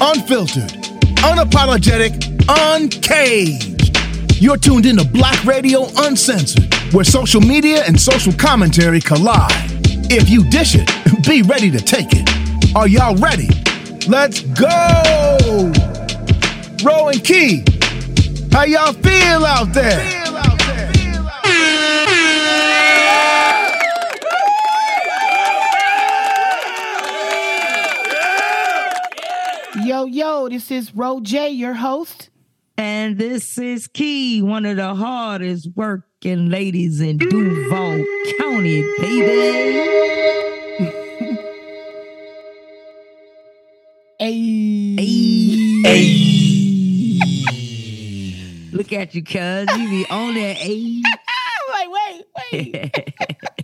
unfiltered, unapologetic, uncaged. You're tuned into Black Radio Uncensored, where social media and social commentary collide. If you dish it, be ready to take it. Are y'all ready? Let's go! Ro and Key, how y'all feel out there? Yo, yo, this is Ro J, your host. And this is Key, one of the hardest working ladies in Duval County, baby. Hey. Hey. Look at you, cuz. You be on that A. I'm like, wait, wait.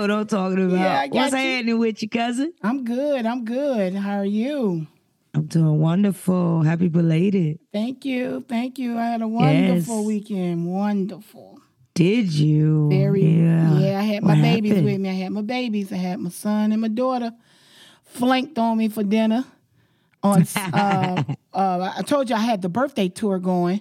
That's what I'm talking about. Yeah, I got What's you. happening with you, cousin? I'm good. I'm good. How are you? I'm doing wonderful. Happy belated. Thank you. Thank you. I had a wonderful Yes. weekend. Wonderful. Did you? Very. Yeah. Yeah, I had my What babies happened? with me. I had my babies. I had my son and my daughter flanked on me for dinner. On, uh, uh, I told you I had the birthday tour going.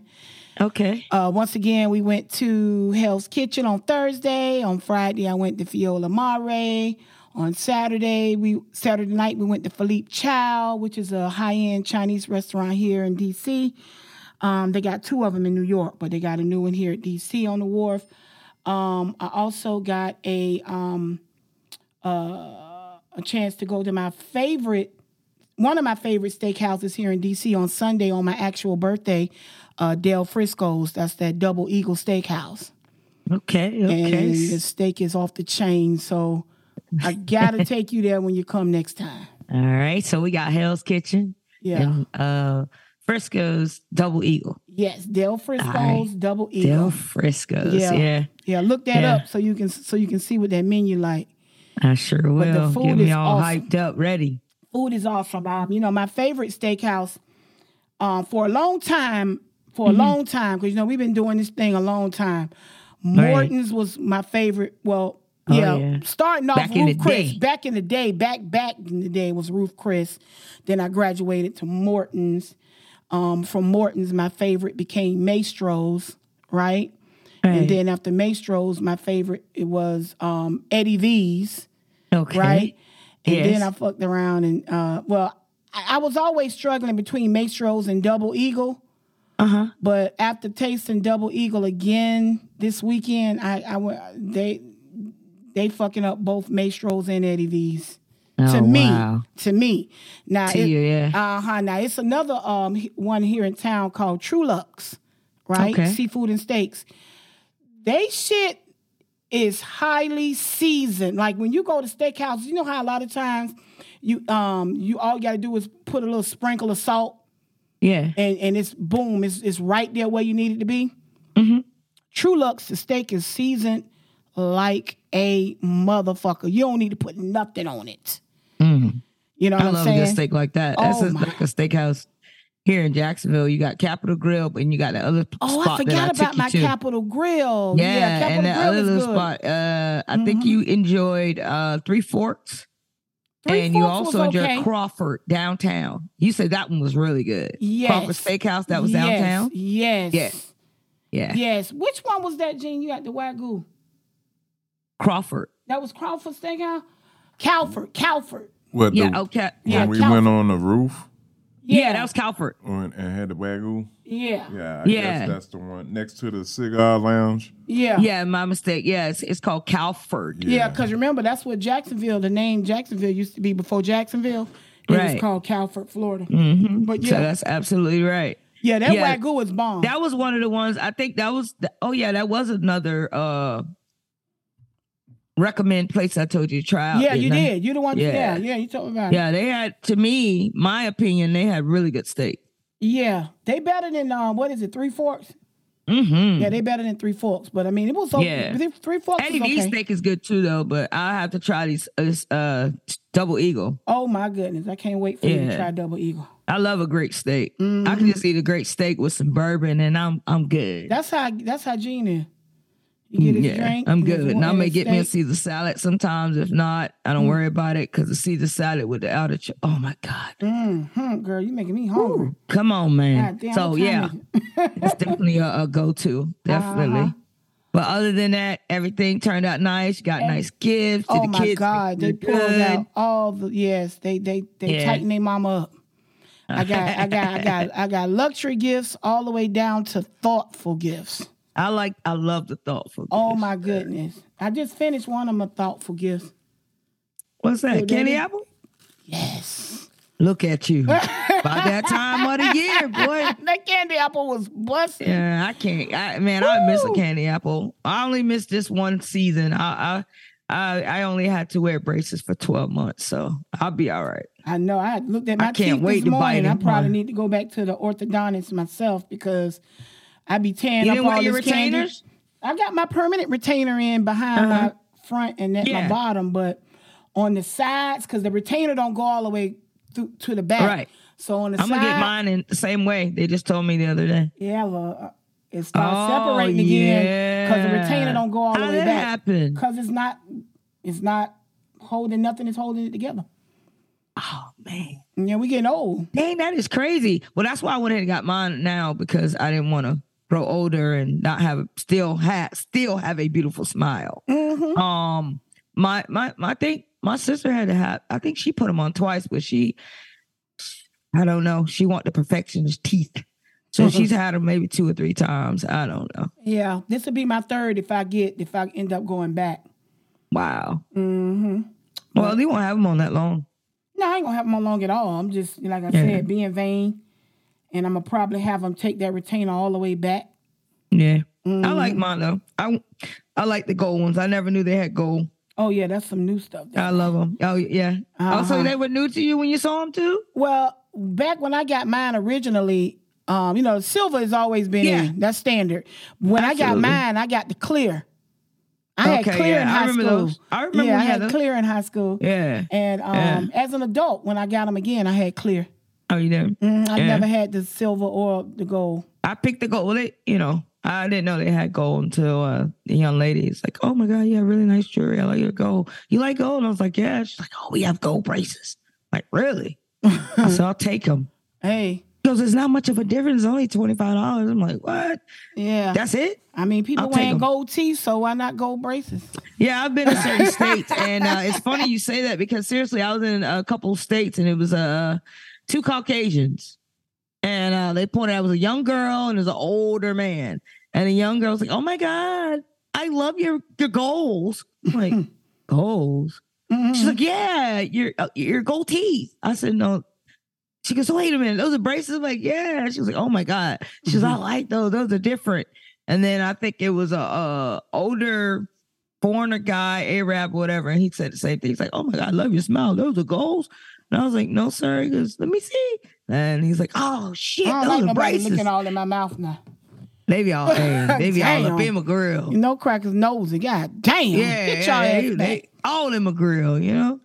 Okay. Uh, once again, we went to Hell's Kitchen on Thursday. On Friday, I went to Fiola Mare. On Saturday, we Saturday night we went to Philippe Chow, which is a high end Chinese restaurant here in D.C. Um, they got two of them in New York, but they got a new one here at D.C. on the wharf. Um, I also got a um, uh, a chance to go to my favorite one of my favorite steakhouses here in DC on Sunday on my actual birthday, uh, Del Frisco's. That's that Double Eagle Steakhouse, Okay. Okay. and the steak is off the chain. So I gotta take you there when you come next time. All right. So we got Hell's Kitchen Yeah. and uh Frisco's Double Eagle. Yes, Del Frisco's right. Double Eagle. Del Frisco's. Yeah. Yeah. yeah, look that Yeah. up so you can so you can see what that menu like. I sure will. the food Get me is all awesome. hyped up, ready. food is awesome. Um, you know, my favorite steakhouse um, for a long time, for Mm-hmm. a long time, because you know we've been doing this thing a long time. Right. Morton's was my favorite. Well, Oh, yeah, yeah. starting off Back Ruth Chris. day. Back in the day, back back in the day was Ruth Chris. Then I graduated to Morton's. Um, from Morton's, my favorite became Maestro's, right? Right. And then after Maestro's, my favorite it was um, Eddie V's Okay. right? And Yes. then I fucked around and uh, well, I, I was always struggling between Maestro's and Double Eagle, Uh-huh. but after tasting Double Eagle again this weekend, I, I went they they fucking up both Maestro's and Eddie V's. Oh, to me, wow. to me. Now, To you, yeah. uh huh. Now it's another um one here in town called Truluck's, right? Okay. Seafood and steaks. They shit is highly seasoned. Like when you go to steakhouses, you know how a lot of times you um you all you got to do is put a little sprinkle of salt Yeah. and and it's boom, it's it's right there where you need it to be. Mm-hmm. Truluck's, the steak is seasoned like a motherfucker. You don't need to put nothing on it. You know what Mm-hmm. I love a good steak like that. That's Oh, just my. like a steakhouse here in Jacksonville. You got Capital Grille, and you got the other Oh, spot I that I forgot about my to. Capital Grille. yeah, Yeah, and that Grill other is little good. Mm-hmm. spot. Uh, I think you enjoyed uh, Three Forks. Three and you also enjoyed okay. Crawford downtown. You said that one was really good. Yes. Crawford Steakhouse that was Yes, downtown. Yes. Yeah. Yeah. Yes. Which one was that, Gene? You got the Wagyu. Crawford. That was Crawford Steakhouse? Cowford. Cowford. What Yeah. the, oh, Okay. Yeah, when we Calvin. went on the roof Yeah, that was Cowford. on, and had the wagyu? Yeah. Yeah, I Yeah. guess that's the one next to the cigar lounge. Yeah. Yeah, my mistake. Yeah, it's, it's called Cowford. Yeah, because remember, that's what Jacksonville, the name Jacksonville used to be before Jacksonville. It was called Cowford, Florida. Mm-hmm. But So yeah, that's absolutely right. yeah, that yeah. Wagyu is bomb. That was one of the ones. I think that was. The, oh yeah, that was another uh recommend place I told you to try out. yeah, you I? did. You the one. Yeah. Yeah, yeah, you told me about it. Yeah, they had. To me, my opinion, they had really good steak. Yeah, they better than um, what is it, Three Forks? Mm-hmm. Yeah, they better than Three Forks. But I mean, it was okay. Yeah. Three Forks Eddie okay. steak is good too, though. But I have to try these this uh double eagle. Oh my goodness, I can't wait for you to try Double Eagle. I love a great steak. I can just eat a great steak with some bourbon, and I'm I'm good. That's how that's how Gene is. You get his yeah, drink. I'm good. And I may get me a steak. Caesar salad sometimes. If not, I don't worry about it because the Caesar salad with the outer. Ch- oh my god! Mhm, girl, you making me hungry. Come on, man. Damn, so yeah, it's definitely a, a go-to. Definitely. Uh-huh. But other than that, everything turned out nice. Got nice gifts. Oh the my kids God, they pulled good. out all the yes, they they they Yeah. tighten their mama up. I got I got I got I got luxury gifts all the way down to thoughtful gifts. I like. I love the thoughtful. Oh gifts. my goodness. I just finished one of my thoughtful gifts. What's that? Candy apple? Yes. Look at you. By that time of the year, boy. That candy apple was busted. Yeah, I can't. I man, I miss a candy apple. I only missed this one season. I I I, I only had to wear braces for twelve months, so I'll be all right. I know. I looked at my I can't teeth wait this morning. I probably need to go back to the orthodontist myself because I be tearing You up all your this candy. retainers? I got my permanent retainer in behind my Uh-huh. front and at my bottom, but on the sides because the retainer don't go all the way through to the back. Right. So on the I'm side, gonna get mine in the same way. They just told me the other day. yeah, well, uh, it starts Oh, separating again because the retainer don't go all How the way that back. happen? Because it's not, it's not holding nothing. It's holding it together. Oh man, yeah, we getting old. dang, that is crazy. Well, that's why I went ahead and got mine now because I didn't want to grow older and not have still have still have a beautiful smile. Mhm. Um, my my my thing, my sister had to have. I think she put them on twice, but she, I don't know. She want the perfectionist teeth, so Mm-hmm. she's had them maybe two or three times. I don't know. Yeah, this would be my third if I get if I end up going back. Wow. Mm-hmm. Well, they won't have them on that long. No, I ain't gonna have them on long at all. I'm just like I Yeah. said, being vain, and I'm gonna probably have them take that retainer all the way back. Yeah, I Mm-hmm. like mine though. I I like the gold ones. I never knew they had gold. Oh yeah, that's some new stuff. I love them. Oh yeah. Also, Uh-huh. they were new to you when you saw them too. Well, back when I got mine originally, um, you know, silver has always been Yeah. in. That's standard. When I got mine, I got the clear. I had clear yeah, in I high remember school. those. I remember yeah, I had had clear in high school. Yeah. And um, Yeah. as an adult, when I got them again, I had clear. Oh, you did. Mm, I Yeah. never had the silver or the gold. I picked the gold. Well, they, you know, I didn't know they had gold until uh, the young lady is like, "Oh my god, you have really nice jewelry. I like your gold. You like gold?" And I was like, "Yeah." She's like, "Oh, we have gold braces." I'm like, really? Said, "I'll take them." Hey, Because there's not much of a difference. It's only twenty five dollars. I'm like, "What? yeah. That's it?" I mean, people I'll wearing gold teeth, so why not gold braces? Yeah, I've been in certain states, and uh, it's funny you say that because seriously, I was in a couple states, and it was uh, two Caucasians, and uh, they pointed out it was a young girl and it was an older man, and the young girl was like, "Oh my god, I love your your goals." I'm like goals. She's like, "Yeah, your uh, your gold teeth." I said, "No." She goes, "Wait a minute, those are braces." I'm like, "Yeah." She was like, "Oh my god." She's, "I like those. Those are different." And then I think it was a, a older foreigner guy, Arab, whatever, and he said the same thing. He's like, "Oh my god, I love your smile. Those are goals." And I was like, "No, sir." He goes, "Let me see." And he's like, "Oh shit, I don't those like nobody braces." looking all in my mouth now. They be all, hey, they be all up in my grill. You know, crackers nosy. God damn. Yeah, Get yeah, ass they, they all in my grill. You know.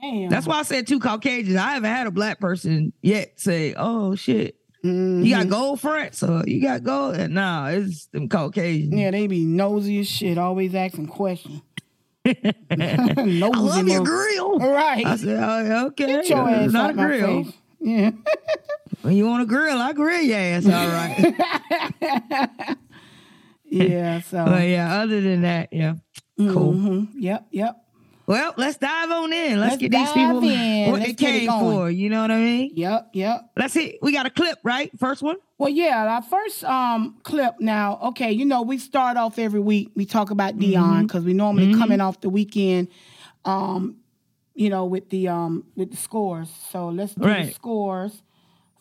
Damn. That's why I said two Caucasians. I haven't had a black person yet say, "Oh shit, Mhm. you got gold front, so you got gold." And nah, it's them Caucasians. Yeah, they be nosy as shit, always asking questions. I love your grill. Right. I said, "Oh, okay, Get your ass not out a my grill. face. Yeah. When you want a grill, I grill your ass. All right. yeah. So. but yeah, other than that, yeah, cool. Mhm. Yep. Yep. Well, let's dive on in. Let's, Let's get these people in. what Let's they came for. You know what I mean? Yep. Yep. Let's see. We got a clip, right? First one. Well, yeah, our first um clip now, okay, you know, we start off every week, we talk about Mm-hmm. Deion because we normally coming off the weekend, um, you know, with the um with the scores. So let's do the scores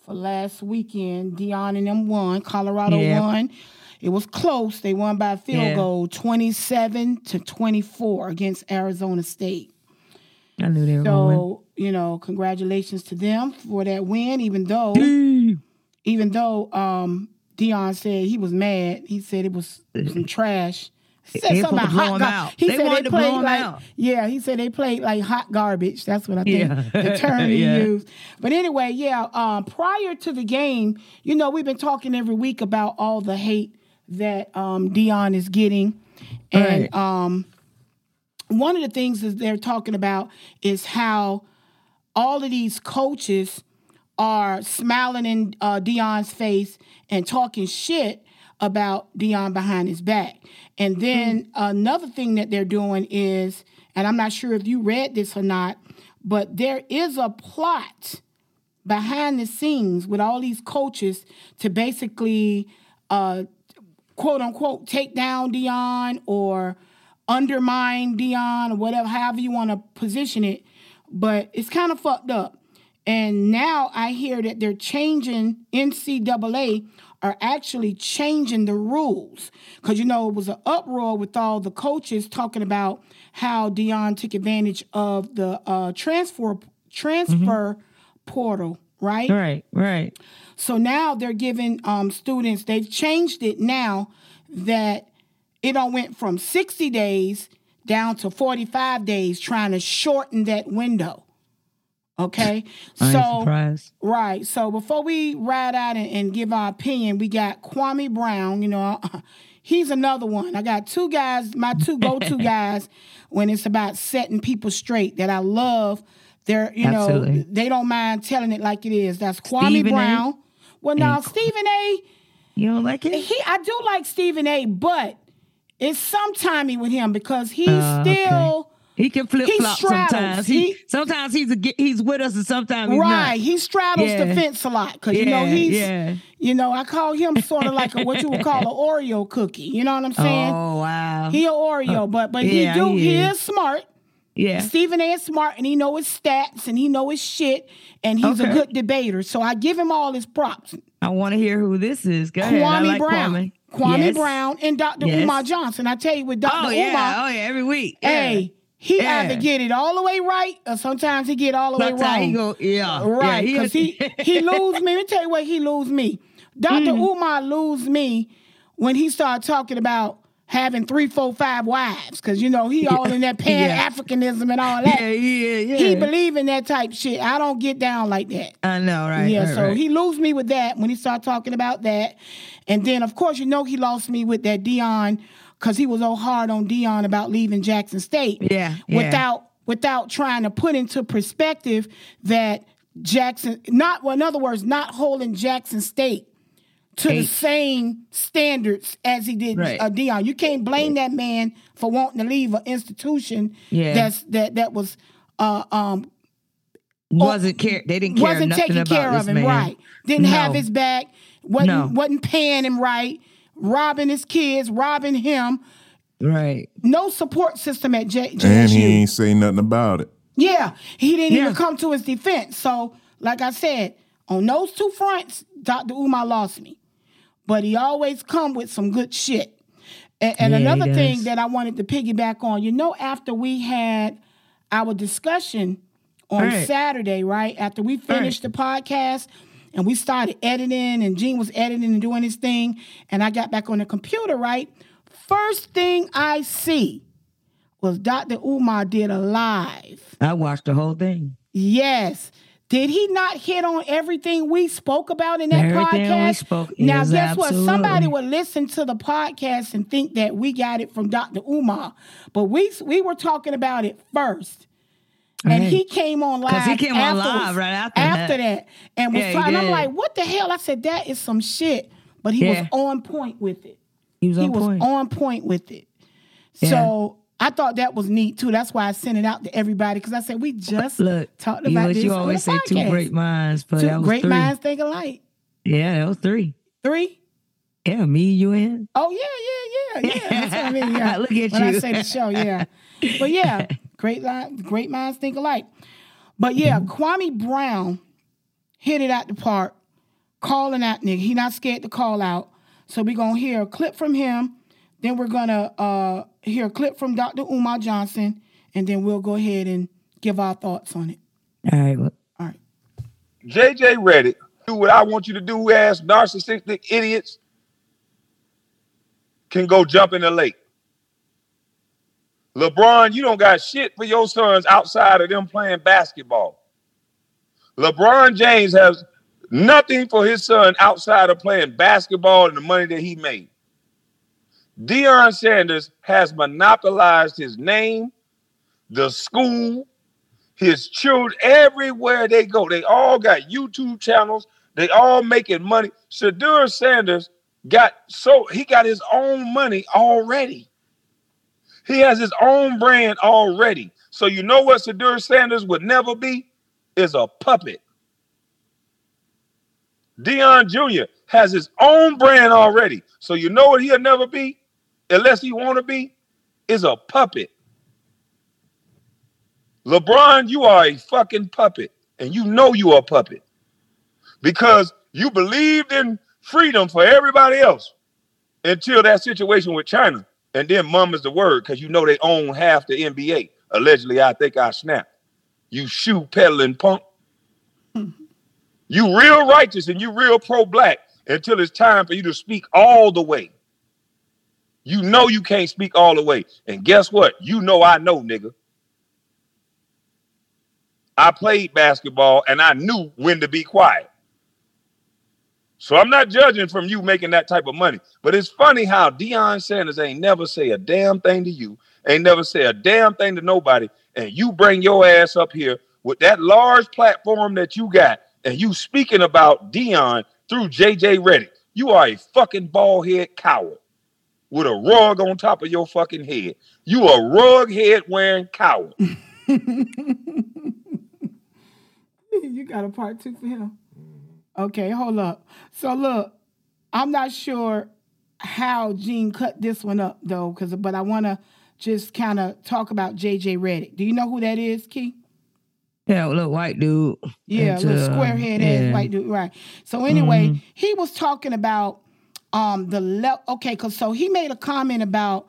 for last weekend. Deion and them won. Colorado Yep. won. It was close. They won by a field Yeah. goal, 27 to 24 against Arizona State. I knew they were going So, you know, congratulations to them for that win, even though even though um Deion said he was mad, he said it was some trash. He said They something about hot him gar- out. He They said wanted they played like out. yeah. He said they played like hot garbage. That's what I think Yeah. the term he Yeah. used. But anyway, yeah. Um, prior to the game, you know, we've been talking every week about all the hate that um, Deion is getting And Right. um, one of the things that they're talking about is how all of these coaches are smiling in uh, Deion's face and talking shit about Deion behind his back. And then another thing that they're doing is, and I'm not sure if you read this or not, but there is a plot behind the scenes with all these coaches to basically uh, quote unquote take down Deion or undermine Deion or whatever, however you want to position it. But it's kind of fucked up. And now I hear that they're changing NCAA are actually changing the rules because you know it was an uproar with all the coaches talking about how Deion took advantage of the uh, transfer transfer portal, right? Right, right. So now they're giving um, students, they've changed it now that it all went from 60 days down to 45 days, trying to shorten that window. Okay. I so, surprised. right. So before we ride out and, and give our opinion, we got Kwame Brown. You know, he's another one. I got two guys, my two go to guys when it's about setting people straight that I love. They're, you know, they don't mind telling it like it is. That's Kwame Stephen A. Well, now Stephen A. You don't like it? He, I do like Stephen A. But it's sometimey with him because he's Uh, okay. still He can flip He flop straddles. sometimes. He, He- sometimes he's a, he's with us and sometimes he's right. not. He straddles the fence a lot because you know he's, yeah. you know, I call him sort of like a, what you would call an Oreo cookie. You know what I'm saying? Oh wow. He a Oreo, but but he do he he is. is smart. Yeah. Stephen A. is smart and he know his stats and he know his shit and he's a good debater. So I give him all his props. I want to hear who this is. Go ahead. I Kwame like Brown. Kwame. Kwame Yes. Brown and Dr. Yes. Umar Johnson. I tell you with Dr. Oh yeah. Umar, Oh yeah. Every week. Yeah. hey, he Yeah. either get it all the way right or sometimes he get all the way Sometimes wrong. he go. Yeah. Right, Yeah, because he, he lose me. Let me tell you what he lose me. Dr. Mm. Umar lose me when he started talking about having three, four, five wives. Because, you know, he all in that Pan-Africanism and all that. Yeah. Yeah. Yeah. He believe in that type shit. I don't get down like that. I know. Right. Yeah, right, so right. he lose me with that when he start talking about that. And then, of course, you know he lost me with that Deion because he was so hard on Deion about leaving Jackson State. Yeah, yeah. Without without trying to put into perspective that Jackson, not well, in other words, not holding Jackson State to the same standards as he did Right. uh, Deion. You can't blame that man for wanting to leave an institution Yeah. that's that that was uh, um, wasn't care. They didn't care wasn't taking about care of him man. right. Didn't have his back. wasn't No. wasn't paying him right. Robbing his kids, robbing him. Right. No support system at J- JSU. And he ain't say nothing about it. Yeah, he didn't Yeah. even come to his defense. So, like I said, on those two fronts, Dr. Umar lost me. But he always come with some good shit. And, and Yeah, another thing that I wanted to piggyback on, you know, after we had our discussion on Right. Saturday, right? After we finished the podcast and we started editing and Gene was editing and doing his thing, and I got back on the computer, right? First thing I see was Dr. Umar did a live. I watched the whole thing. Yes. Did he not hit on everything we spoke about in that Everything podcast? spoke- now, yes, guess what? Somebody would listen to the podcast and think that we got it from Dr. Umar, but we we were talking about it first. And he came on live he came on live right after after that. that, and was Yeah, he trying. I'm like, what the hell? I said that is some shit, but he was on point with it He was he on was point. on point with it. Yeah. So I thought that was neat too. That's why I sent it out to everybody because I said we just Look, talked you, about this you on always the say two great minds, but Two that was great three. minds think alike. Yeah, that was three. Three. Yeah, me, you, and Oh yeah, yeah, yeah, yeah. That's what I mean. Yeah. Look at when I say the show, yeah. But yeah, great line, great minds think alike. But yeah, Mm-hmm. Kwame Brown hit it out the park, calling out nigga. He not scared to call out. So we're gonna hear a clip from him. Then we're gonna uh, hear a clip from Dr. Umar Johnson, and then we'll go ahead and give our thoughts on it. all right. Well, All right. JJ Redick, do what I want you to do, ass narcissistic idiots can go jump in the lake. LeBron, you don't got shit for your sons outside of them playing basketball. LeBron James has nothing for his son outside of playing basketball and the money that he made. Deion Sanders has monopolized his name, the school, his children, everywhere they go. They all got YouTube channels. They all making money. Shedeur Sanders got so he got his own money already. He has his own brand already. So you know what Shedeur Sanders would never be is a puppet. Deion Jr. has his own brand already. So you know what he'll never be, unless he want to be, is a puppet. LeBron, you are a fucking puppet, and you know you are a puppet because you believed in freedom for everybody else until that situation with China, and then mum is the word because you know they own half the NBA. Allegedly, I think I snapped. You shoe peddling punk. You real righteous and you real pro-black until it's time for you to speak all the way. You know you can't speak all the way. And guess what? You know I know, nigga. I played basketball and I knew when to be quiet. So I'm not judging from you making that type of money. But it's funny how Deion Sanders ain't never say a damn thing to you, ain't never say a damn thing to nobody, and you bring your ass up here with that large platform that you got, and you speaking about Deion through JJ Redick. You are a fucking bald head coward with a rug on top of your fucking head. You a rug head wearing coward. you got a part two for him. Okay, hold up. So look, I'm not sure how Gene cut this one up though, because but I want to just kind of talk about JJ Redick. Do you know who that is, Key? Yeah, little white dude. Yeah, Into, little uh, square head yeah. ass white dude, right? So anyway, Mhm. he was talking about um the le- okay, cause so he made a comment about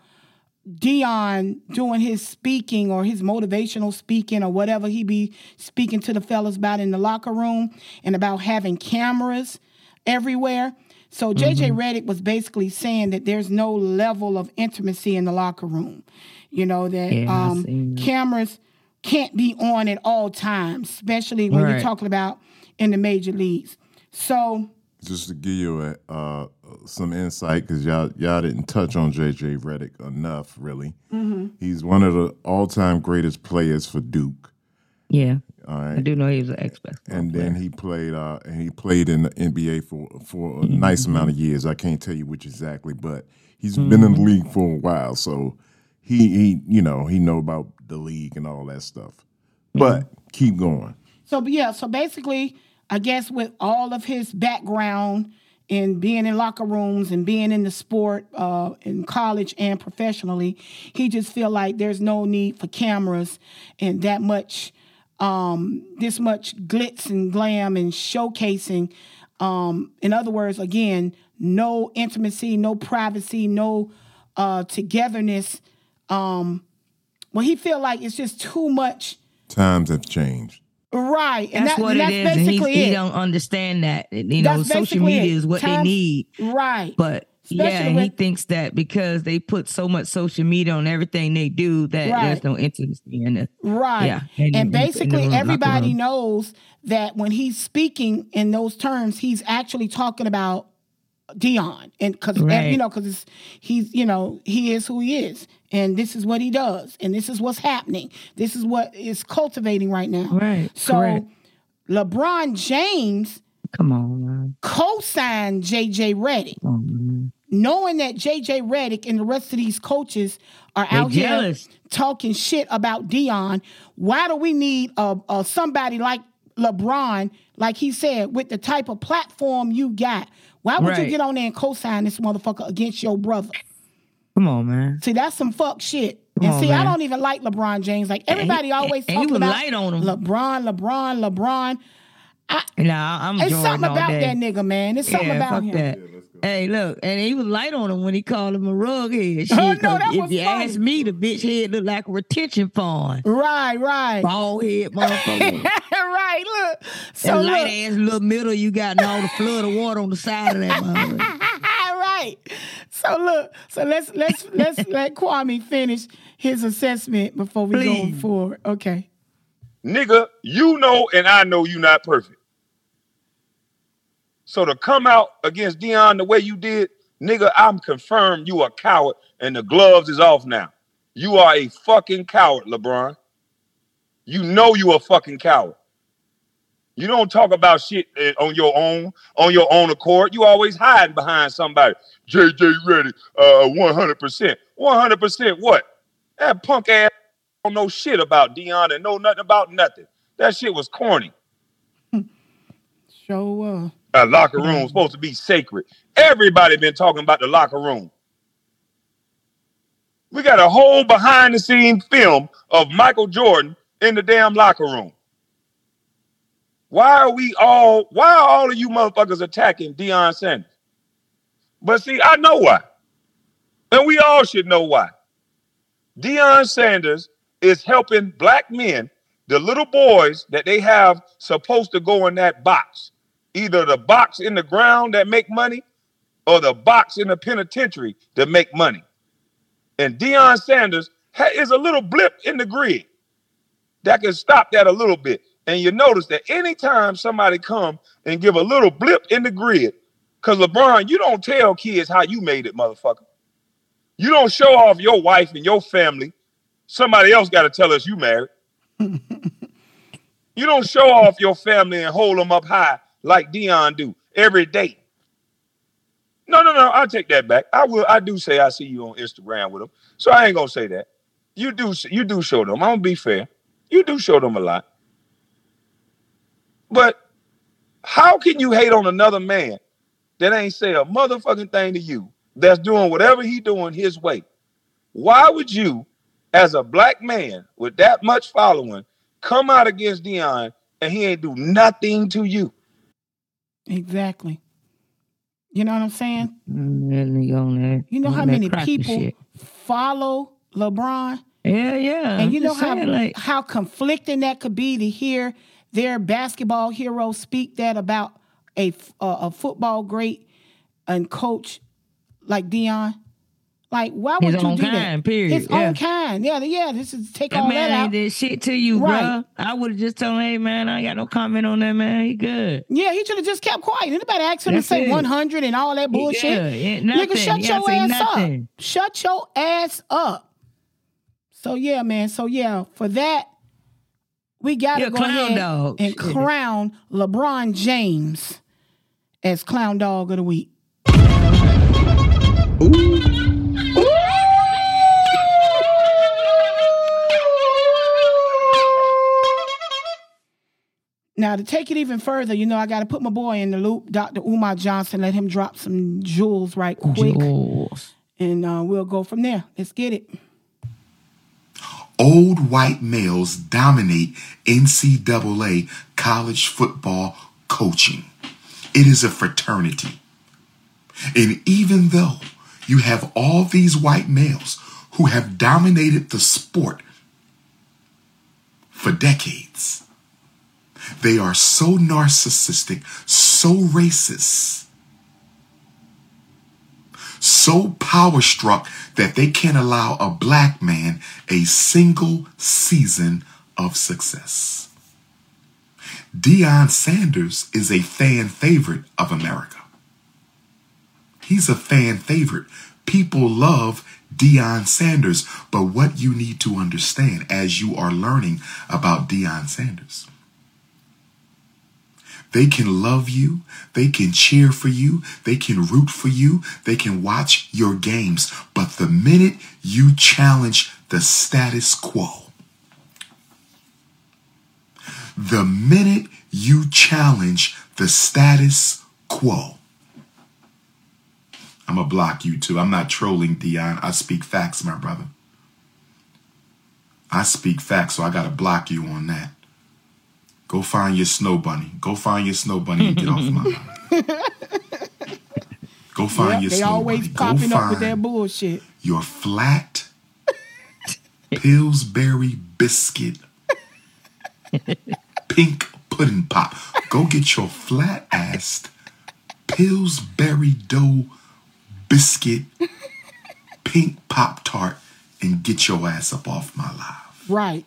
Deion doing his speaking or his motivational speaking or whatever he be speaking to the fellas about in the locker room and about having cameras everywhere. So JJ Mm-hmm. Redick was basically saying that there's no level of intimacy in the locker room. You know that Yeah, um, that. cameras can't be on at all times, especially when you're talking about in the major leagues. So Just to give you a, uh, some insight, because y'all y'all didn't touch on JJ Redick enough, really. Mm-hmm. He's one of the all time greatest players for Duke. Yeah, All I do know he was an expert. basketball and player. then he played uh, and he played in the NBA for for a Mm-hmm. nice amount of years. I can't tell you which exactly, but he's been in the league for a while, so he he you know he know about the league and all that stuff. But keep going. So yeah, so basically, I guess with all of his background in being in locker rooms and being in the sport uh, in college and professionally, he just feel like there's no need for cameras and that much, um, this much glitz and glam and showcasing. Um, in other words, again, no intimacy, no privacy, no uh, togetherness. Um, well, he feel like it's just too much. Times have changed. Right, and that's that- what and it that's is, and he, basically he don't understand that. You know, That's social media it. is what they need. Right. But yeah, Especially and he thinks that because they put so much social media on everything they do, that Right. there's no intimacy in it. Right. Yeah, in- in- in and basically, room, everybody knows that when he's speaking in those terms, he's actually talking about Deion, and because Right. you know, because he's you know he is who he is, and this is what he does, and this is what's happening. This is what is cultivating right now. Right, So, correct. LeBron James Come on, man. co-signed JJ Redick, on, knowing that JJ Redick and the rest of these coaches are They out here talking shit about Deion. Why do we need a, a somebody like LeBron, like he said, with the type of platform you got? Why would you get on there and co-sign this motherfucker against your brother? Come on, man. See, that's some fuck shit. Come and on, see, I don't even like LeBron James. Like everybody always he talking about light on him. LeBron, LeBron, LeBron. Nah, I'm It's something about day. that nigga, man. It's something yeah, about him. that. Hey, look, and he was light on him when he called him a rug head. Shit, Oh, no, 'cause that if you funny. ask me, the bitch head looked like a retention pond. Right, right. Bald head motherfucker. right, look. So that look. light ass little middle you got and all the flood of water on the side of that motherfucker. right. So look, so let's let's let's let Kwame finish his assessment before we Please. go forward. Okay. Nigga, you know and I know you not perfect. So to come out against Deion the way you did, Nigga, I'm confirmed you a coward and the gloves is off now. You are a fucking coward, LeBron. You know you a fucking coward. You don't talk about shit eh, on your own, on your own accord. You always hiding behind somebody. JJ Redick, uh, 100%. 100% what? That punk ass don't know shit about Deion and know nothing about nothing. That shit was corny. Show sure A locker room mm-hmm. supposed to be sacred. Everybody been talking about the locker room. We got a whole behind the scene film of Michael Jordan in the damn locker room. Why are we all, why are all of you motherfuckers attacking Deion Sanders? But see, I know why. And we all should know why. Deion Sanders is helping black men, the little boys that they have supposed to go in that box. Either the box in the ground that make money or the box in the penitentiary that make money. And Deion Sanders is a little blip in the grid that can stop that a little bit. And you notice that anytime somebody come and give a little blip in the grid, because LeBron, you don't tell kids how you made it, motherfucker. You don't show off your wife and your family. Somebody else got to tell us you married. you don't show off your family and hold them up high like Deion do every day. No, no, no. I'll take that back. I will. I do say I see you on Instagram with them, so I ain't gonna say that. You do. You do show them. I'm gonna be fair. You do show them a lot. But how can you hate on another man that ain't say a motherfucking thing to you that's doing whatever he doing his way? Why would you, as a black man with that much following, come out against Deion and he ain't do nothing to you? Exactly. You know what I'm saying? That nigga on there. You know how many people shit. follow LeBron? Yeah, yeah. and I'm you know how saying, like, how conflicting that could be to hear their basketball hero speak that about a a football great and coach like Deion. Like, why would His you own do kind, that? period, His yeah. own kind. Yeah, yeah. This is take that all man that ain't out. did shit to you, Right. bruh. I would have just told him, hey man, I ain't got no comment on that, man. He good. Yeah, he should have just kept quiet. Anybody asked him That's to say it. 100 and all that bullshit? good. Yeah, nothing. Nigga, shut He your ass nothing. up. Shut your ass up. So yeah, man. So yeah, for that, we gotta You're go clown ahead dog. and Shit. crown LeBron James as clown dog of the week. Now to take it even further, you know, I got to put my boy in the loop, Dr. Umar Johnson. Let him drop some jewels right quick, Jules. and uh, we'll go from there. Let's get it. Old white males dominate NCAA college football coaching. It is a fraternity. And even though you have all these white males who have dominated the sport for decades, they are so narcissistic, so racist, so power struck that they can't allow a black man a single season of success. Deion Sanders is a fan favorite of America. He's a fan favorite. People love Deion Sanders, but what you need to understand as you are learning about Deion Sanders they can love you. They can cheer for you. They can root for you. They can watch your games. But the minute you challenge the status quo, the minute you challenge the status quo, I'm going to block you too. I'm not trolling, Dion. I speak facts, my brother. I speak facts, so I got to block you on that. Go find your snow bunny. Go find your snow bunny and get off my line. Go find Yep, your they snow always bunny. Go popping up with their bullshit. your flat Pillsbury biscuit pink pudding pop. Go get your flat assed Pillsbury dough biscuit pink pop tart and get your ass up off my live. Right.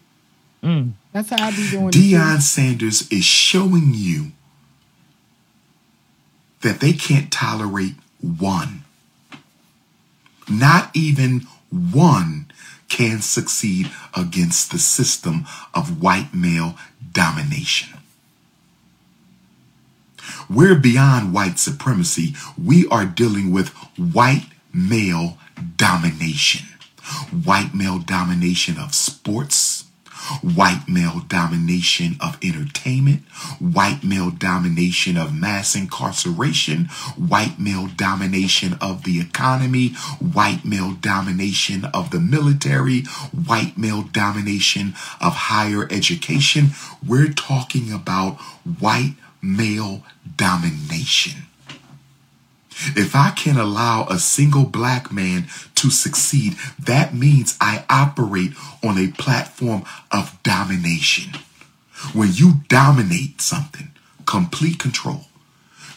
Mm. That's how I be doing. Deion Sanders is showing you that they can't tolerate one not even one can succeed against the system of white male domination. We're beyond white supremacy. We are dealing with white male domination. White male domination of sports, white male domination of entertainment, white male domination of mass incarceration, white male domination of the economy, white male domination of the military, white male domination of higher education. We're talking about white male domination. If I can allow a single black man to succeed, that means I operate on a platform of domination. When you dominate something, complete control,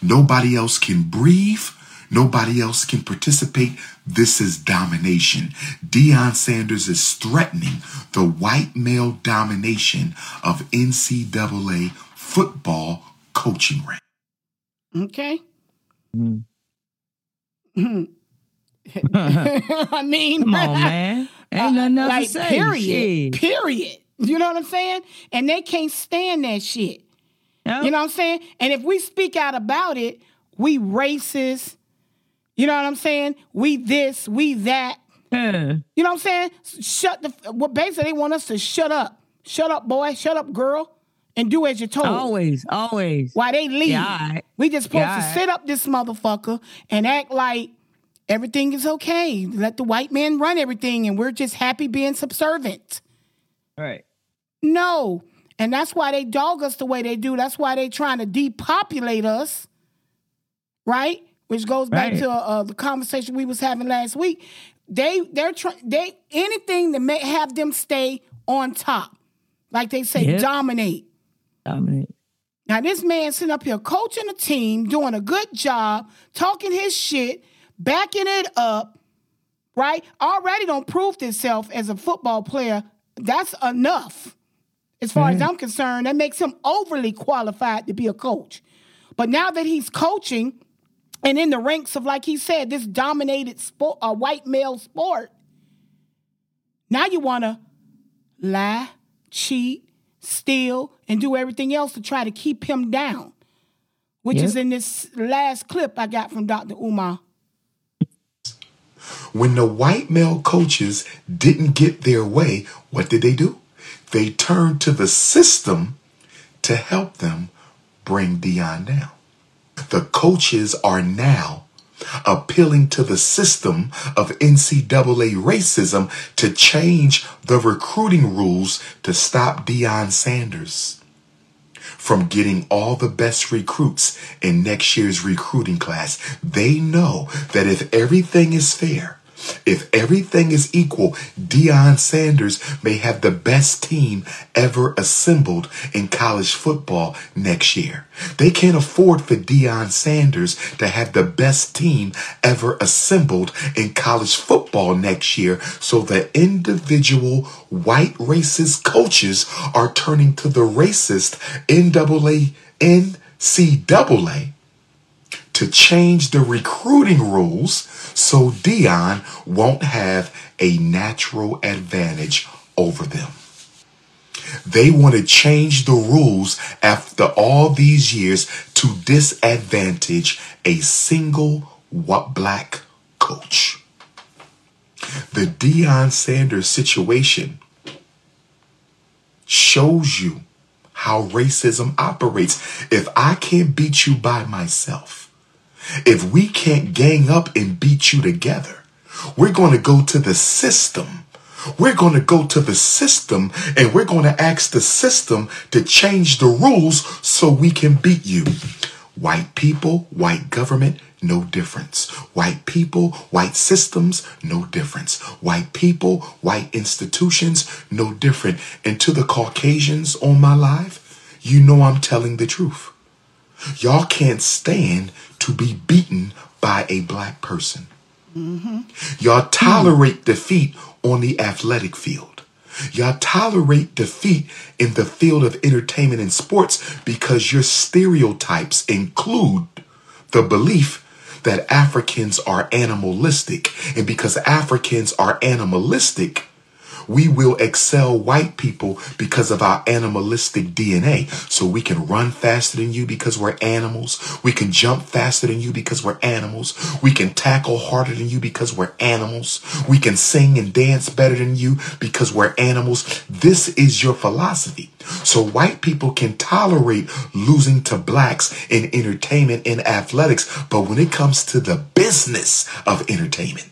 nobody else can breathe, nobody else can participate. This is domination. Deion Sanders is threatening the white male domination of NCAA football coaching rank. Okay. Mm. I mean, Come on, man. Ain't nothing else like to say. period, Shit. period. You know what I'm saying? And they can't stand that shit. Yep. You know what I'm saying? And if we speak out about it, we racist. You know what I'm saying? We this, we that. Yeah. You know what I'm saying? Shut the. Well, basically, they want us to shut up. Shut up, boy. Shut up, girl. And do as you're told. Always, always. Why they leave? Yeah, right. We just supposed Yeah, to right. sit up this motherfucker and act like everything is okay. Let the white man run everything, and we're just happy being subservient. Right. No. And that's why they dog us the way they do. That's why they trying to depopulate us, right? Which goes back to uh, the conversation we was having last week. They they're trying they anything to may have them stay on top, like they say, Yep. dominate. Dominate. Now this man sitting up here coaching a team, doing a good job, talking his shit, backing it up, right? Already don't prove himself as a football player. That's enough. As far as I'm concerned, that makes him overly qualified to be a coach. But now that he's coaching and in the ranks of, like he said, this dominated sport, a white male sport, now you want to lie, cheat, steal, and do everything else to try to keep him down, which Yep. is in this last clip I got from Dr. Umar. When the white male coaches didn't get their way, what did they do? They turned to the system to help them bring Deion down. The coaches are now appealing to the system of NCAA racism to change the recruiting rules to stop Deion Sanders from getting all the best recruits in next year's recruiting class. They know that if everything is fair, if everything is equal, Deion Sanders may have the best team ever assembled in college football next year. They can't afford for Deion Sanders to have the best team ever assembled in college football next year. So the individual white racist coaches are turning to the racist NAA, NCAA to change the recruiting rules so Deion won't have a natural advantage over them. They want to change the rules after all these years to disadvantage a single what black coach. The Deion Sanders situation shows you how racism operates. If I can't beat you by myself, if we can't gang up and beat you together, we're going to go to the system. We're going to go to the system and we're going to ask the system to change the rules so we can beat you. White people, white government, no difference. White people, white systems, no difference. White people, white institutions, no different. And to the Caucasians on my live, you know I'm telling the truth. Y'all can't stand to be beaten by a black person. Y'all tolerate defeat on the athletic field. Y'all tolerate defeat in the field of entertainment and sports because your stereotypes include the belief that Africans are animalistic. And because Africans are animalistic, we will excel white people because of our animalistic DNA. So we can run faster than you because we're animals. We can jump faster than you because we're animals. We can tackle harder than you because we're animals. We can sing and dance better than you because we're animals. This is your philosophy. So white people can tolerate losing to blacks in entertainment and athletics, but when it comes to the business of entertainment,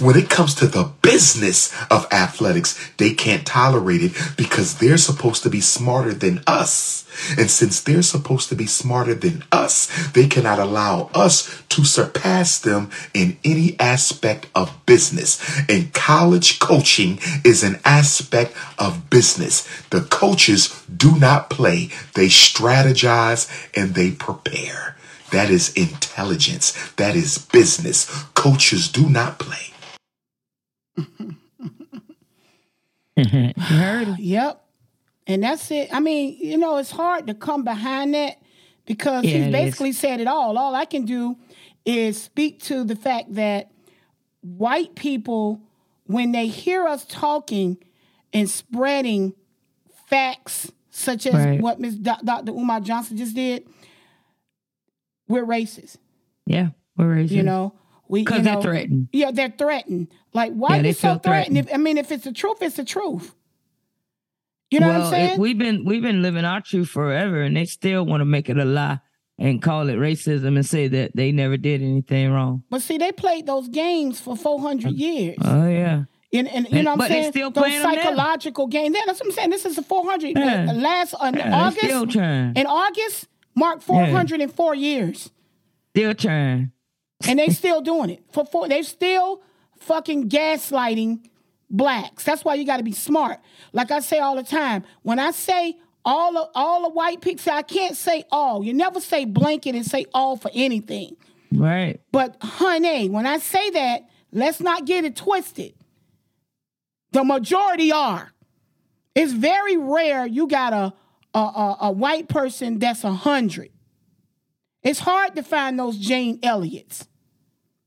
when it comes to the business of athletics, they can't tolerate it because they're supposed to be smarter than us. And since they're supposed to be smarter than us, they cannot allow us to surpass them in any aspect of business. And college coaching is an aspect of business. The coaches do not play, they strategize and they prepare. That is intelligence. That is business. Coaches do not play. You heard it. Yep. And that's it. I mean, you know, it's hard to come behind that because Yeah, he's it basically said it all. All I can do is speak to the fact that white people, when they hear us talking and spreading facts such as Right. what Ms. Do- Dr. Umar Johnson just did, we're racist. Yeah, we're racist. You know, we you because they're threatened. Yeah, they're threatened. Like, why Yeah, they you so threatened? threatened. If, I mean, if it's the truth, it's the truth. You know well, what I'm saying? we've been we've been living our truth forever, and they still want to make it a lie and call it racism and say that they never did anything wrong. But see, they played those games for 400 years. Oh yeah, and, and you know what but I'm they saying? still those playing psychological games. Yeah, that's what I'm saying. This is the 400. Yeah. last uh, Yeah, August. still trying, In August, marked 404 years. still trying. And they still doing it. For four, they still fucking gaslighting blacks. That's why you got to be smart. Like I say all the time, when I say all of, all the white people, I can't say all. You never say blanket and say all for anything. Right. But honey, when I say that, let's not get it twisted. The majority are. It's very rare you got a a, a, a white person that's a hundred. It's hard to find those Jane Elliotts.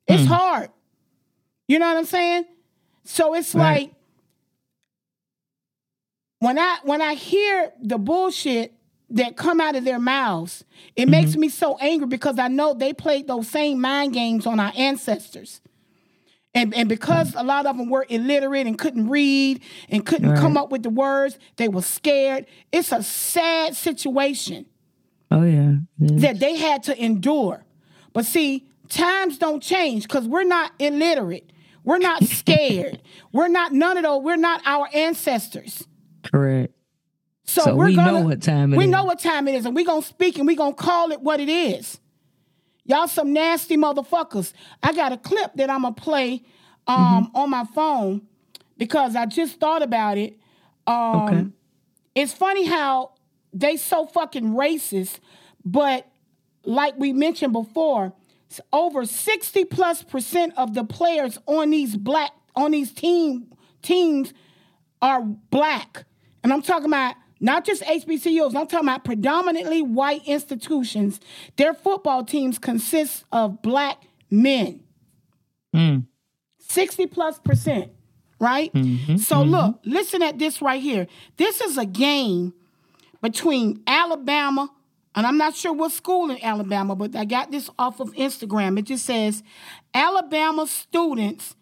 It's hmm. hard. You know what I'm saying? So it's Right. like when I when I hear the bullshit that come out of their mouths, it mm-hmm. makes me so angry because I know they played those same mind games on our ancestors. And, and because a lot of them were illiterate and couldn't read and couldn't come up with the words, they were scared. It's a sad situation Oh. Yeah. that they had to endure. But see, times don't change because we're not illiterate. We're not scared. we're not none of those. We're not our ancestors. Correct. So, So we're we gonna, know what time it we is. know what time it is, and we're gonna speak and we're gonna call it what it is. Y'all some nasty motherfuckers. I got a clip that I'm gonna play um, Mm-hmm. on my phone because I just thought about it. Um, Okay. It's funny how they so fucking racist, but like we mentioned before, over 60 plus percent of the players on these black on these team teams are black. And I'm talking about not just HBCUs, I'm talking about predominantly white institutions. Their football teams consist of black men. Hmm. 60 plus percent, right? Mm-hmm. so mm-hmm. look, listen at this right here. This is a game between Alabama, and I'm not sure what school in Alabama, but I got this off of Instagram. It just says Alabama students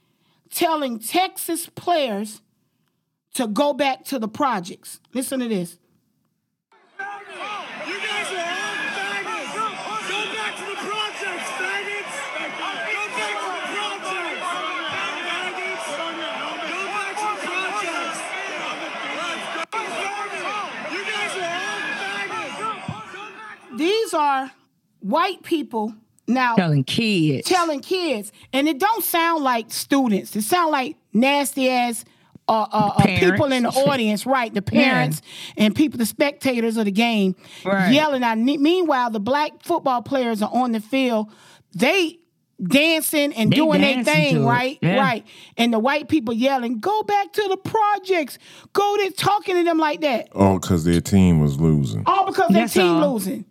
telling Texas players to go back to the projects. Listen to this. You guys are all faggots. Go back to the projects, faggots. Go back to the projects. Faggots. Go back to the projects. You guys are all faggots. These are white people now Telling kids. telling kids, and it don't sound like students. It sound like nasty ass uh, uh, uh, people in the audience, right? The parents and people, the spectators of the game, Right. yelling. Out. Meanwhile, the black football players are on the field. They dancing and They doing their thing, right? Yeah. Right. And the white people yelling, "Go back to the projects." Go there, talking to them like that, Oh, because their team was losing. all because their That's team all. losing.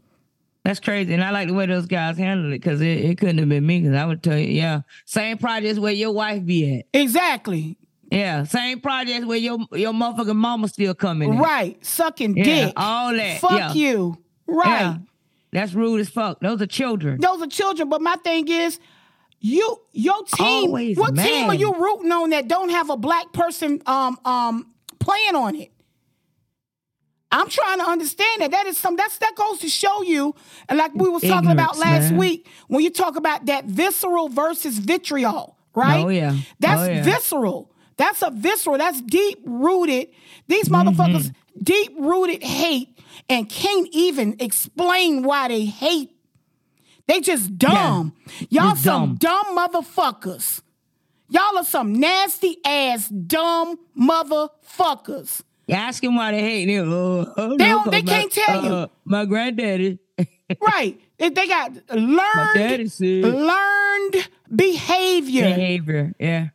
That's crazy. And I like the way those guys handled it because it, it couldn't have been me because I would tell you, yeah, same projects where your wife be at. Exactly. Yeah, same projects where your your motherfucking mama still coming in. Right. Sucking Yeah, dick. all that. Fuck yeah. you. Right. Yeah. That's rude as fuck. Those are children. Those are children. But my thing is, you your team. Always what team are you rooting on that don't have a black person um um playing on it? I'm trying to understand that. That is some that's that goes to show you, and like we was talking about last man. week, when you talk about that visceral versus vitriol, right? Oh, yeah. That's Oh, yeah. visceral. That's a visceral. That's deep rooted. These Mm-hmm. motherfuckers deep rooted hate and can't even explain why they hate. They just dumb. Y'all Just some dumb motherfuckers. Y'all are some nasty ass dumb motherfuckers. You ask him why they hate them. Oh, oh, They no, they can't tell you. uh, My granddaddy. right. They, they got learned learned behavior. Behavior. Yeah.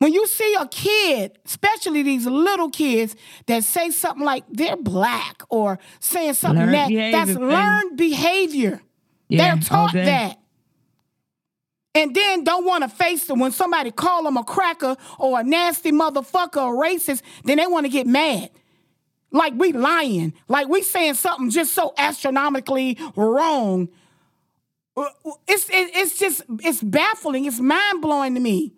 When you see a kid, especially these little kids that say something like they're black or saying something Learned that that's learned behavior. Yeah, They're taught that. And then don't want to face them when somebody call them a cracker or a nasty motherfucker or racist, then they want to get mad. Like we lying, like we saying something just so astronomically wrong. Uh, It's it, it's just it's baffling. It's mind blowing to me.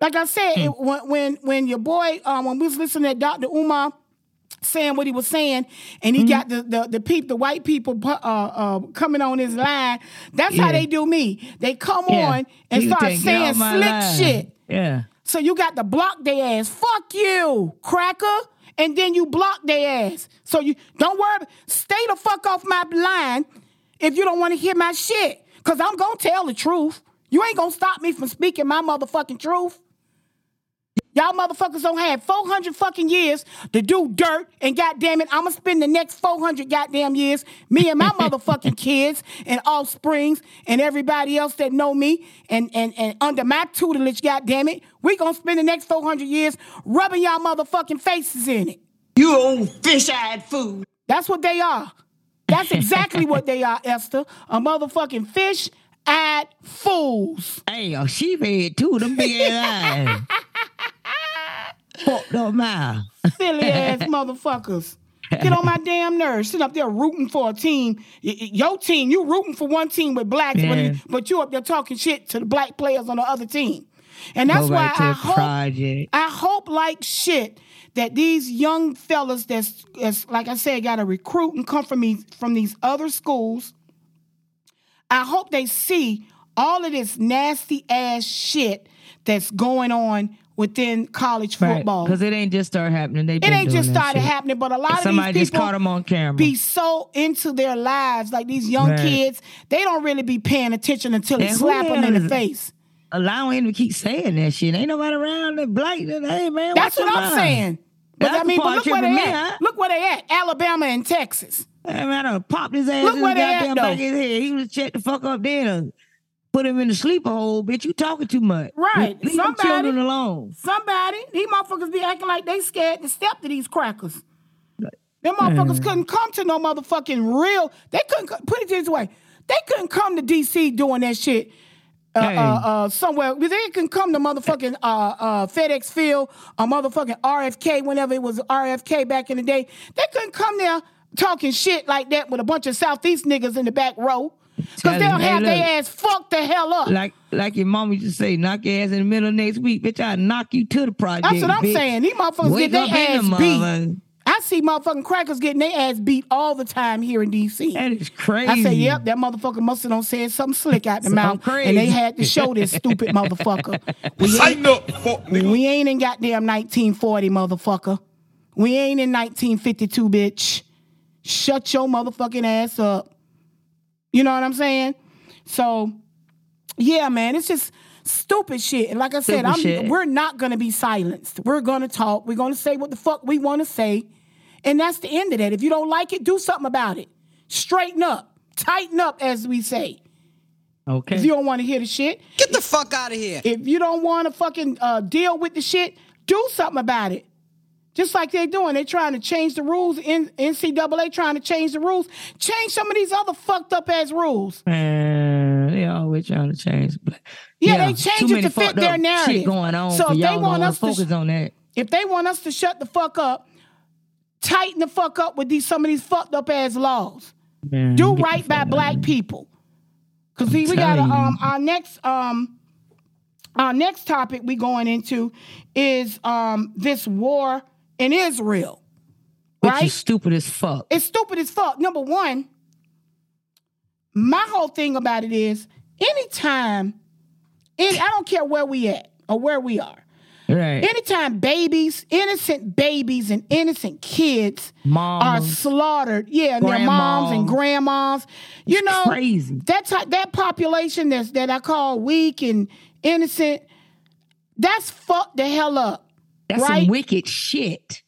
Like I said, Hmm. it, when when when your boy um, when we was listening to Dr. Umar saying what he was saying, and he got the the the peep the white people uh, uh, coming on his line. That's how they do me. They come Yeah. on and was start saying slick line. shit. Yeah. So you got to block their ass. Fuck you, cracker. And then you block their ass. So you don't worry. Stay the fuck off my line if you don't want to hear my shit. Cause I'm gonna tell the truth. You ain't gonna stop me from speaking my motherfucking truth. Y'all motherfuckers don't have 400 fucking years to do dirt, and goddamn it, I'm gonna spend the next 400 goddamn years, me and my motherfucking kids and offsprings and everybody else that know me and, and, and under my tutelage, goddamn it, we gonna spend the next 400 years rubbing y'all motherfucking faces in it. You old fish-eyed fool. That's what they are. That's exactly what they are, Esther. A motherfucking fish-eyed fools. Hey, oh, a sheep head too. Them big eyes. Fucked up mouth. silly ass motherfuckers. Get on my damn nerves. Sit up there rooting for a team. Your team, you rooting for one team with blacks, but, Yeah. but you up there talking shit to the black players on the other team. And that's why I hope, project. I hope like shit that these young fellas that's, that's like I said, got to recruit and come from these from these other schools. I hope they see all of this nasty ass shit that's going on within college football. Because it ain't just started happening. They It ain't just started happening, but a lot of Somebody these just caught them on camera. be so into their lives, like these young Right. kids, they don't really be paying attention until it who slap them in the face. Allowing him to keep saying that shit. Ain't nobody around that that, Hey man, That's what I'm saying. But That's I mean, but look where they me at. out. Look where they at. Alabama and Texas. Hey man, I popped his ass Look where they at, though. back his head. He was checked the fuck up then. Put him in the sleeper hole, bitch. You talking too much. Right. Leave Somebody- the children alone. Somebody, these motherfuckers be acting like they scared to step to these crackers. Them motherfuckers couldn't come to no motherfucking real. They couldn't put it this way. They couldn't come to DC doing that shit. Uh, Hey. uh, uh, somewhere they can come to motherfucking uh, uh, FedEx Field or motherfucking RFK whenever it was RFK back in the day. They couldn't come there talking shit like that with a bunch of Southeast niggas in the back row because Tell they'll him, hey, have their ass fucked the hell up. Like like your mom used to say, knock your ass in the middle of next week, bitch. I'll knock you to the project. That's what I'm bitch. saying. These motherfuckers Wake get their ass the beat. motherfucker. I see motherfucking crackers getting their ass beat all the time here in DC. That is crazy. I say, yep, that motherfucker must have done said something slick out the Something mouth, and they had to show this stupid motherfucker. We ain't, up, fuck nigga. we ain't in goddamn 1940, motherfucker. We ain't in 1952, bitch. Shut your motherfucking ass up. You know what I'm saying? So, yeah, man, it's just stupid shit. And like I said, I'm we're not gonna be silenced. We're gonna talk. We're gonna say what the fuck we want to say, and that's the end of that. If you don't like it, do something about it. Straighten up, tighten up, as we say. Okay. If you don't want to hear the shit, Get the fuck out of here. if you don't want to fucking uh, deal with the shit, do something about it. Just like they're doing, they're trying to change the rules. In NCAA trying to change the rules. Change some of these other fucked up ass rules. Man, they always trying to change. Yeah, they change it to fit their narrative. Shit going on. So if they want us to focus on that. If they want us to shut the fuck up, tighten the fuck up with these some of these fucked up ass laws. Man, Do right by black here. people. Cause see, we got um our next um our next topic we going into is um this war in Israel. Which right? is stupid as fuck. It's stupid as fuck. Number one, my whole thing about it is anytime, any, I don't care where we at or where we are. right. Anytime babies, innocent babies and innocent kids are slaughtered, yeah, and their moms and grandmas, you It's know, crazy. That's that population that's that I call weak and innocent. That's fucked the hell up. That's right? some wicked shit.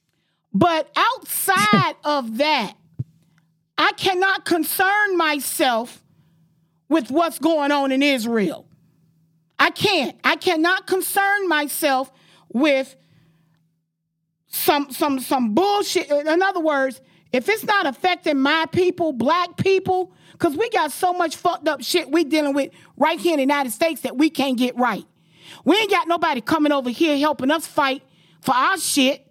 But outside of that, I cannot concern myself with what's going on in Israel. I can't. I cannot concern myself with some some some bullshit. In other words, if it's not affecting my people, black people, because we got so much fucked up shit we dealing with right here in the United States that we can't get right. We ain't got nobody coming over here helping us fight for our shit.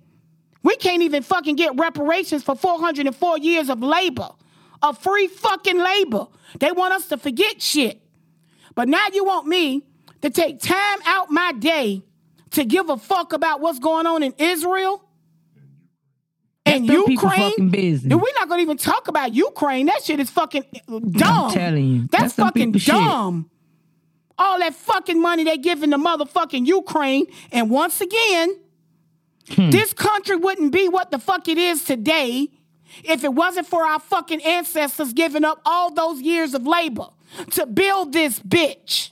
We can't even fucking get reparations for 404 years of labor, of free fucking labor. They want us to forget shit. But now you want me to take time out my day to give a fuck about what's going on in Israel and That's them people Ukraine. And we're not gonna even talk about Ukraine. That shit is fucking dumb. I'm telling you. That's, That's fucking people shit. dumb. All that fucking money they giving the motherfucking Ukraine. And once again, Hmm. this country wouldn't be what the fuck it is today if it wasn't for our fucking ancestors giving up all those years of labor to build this bitch.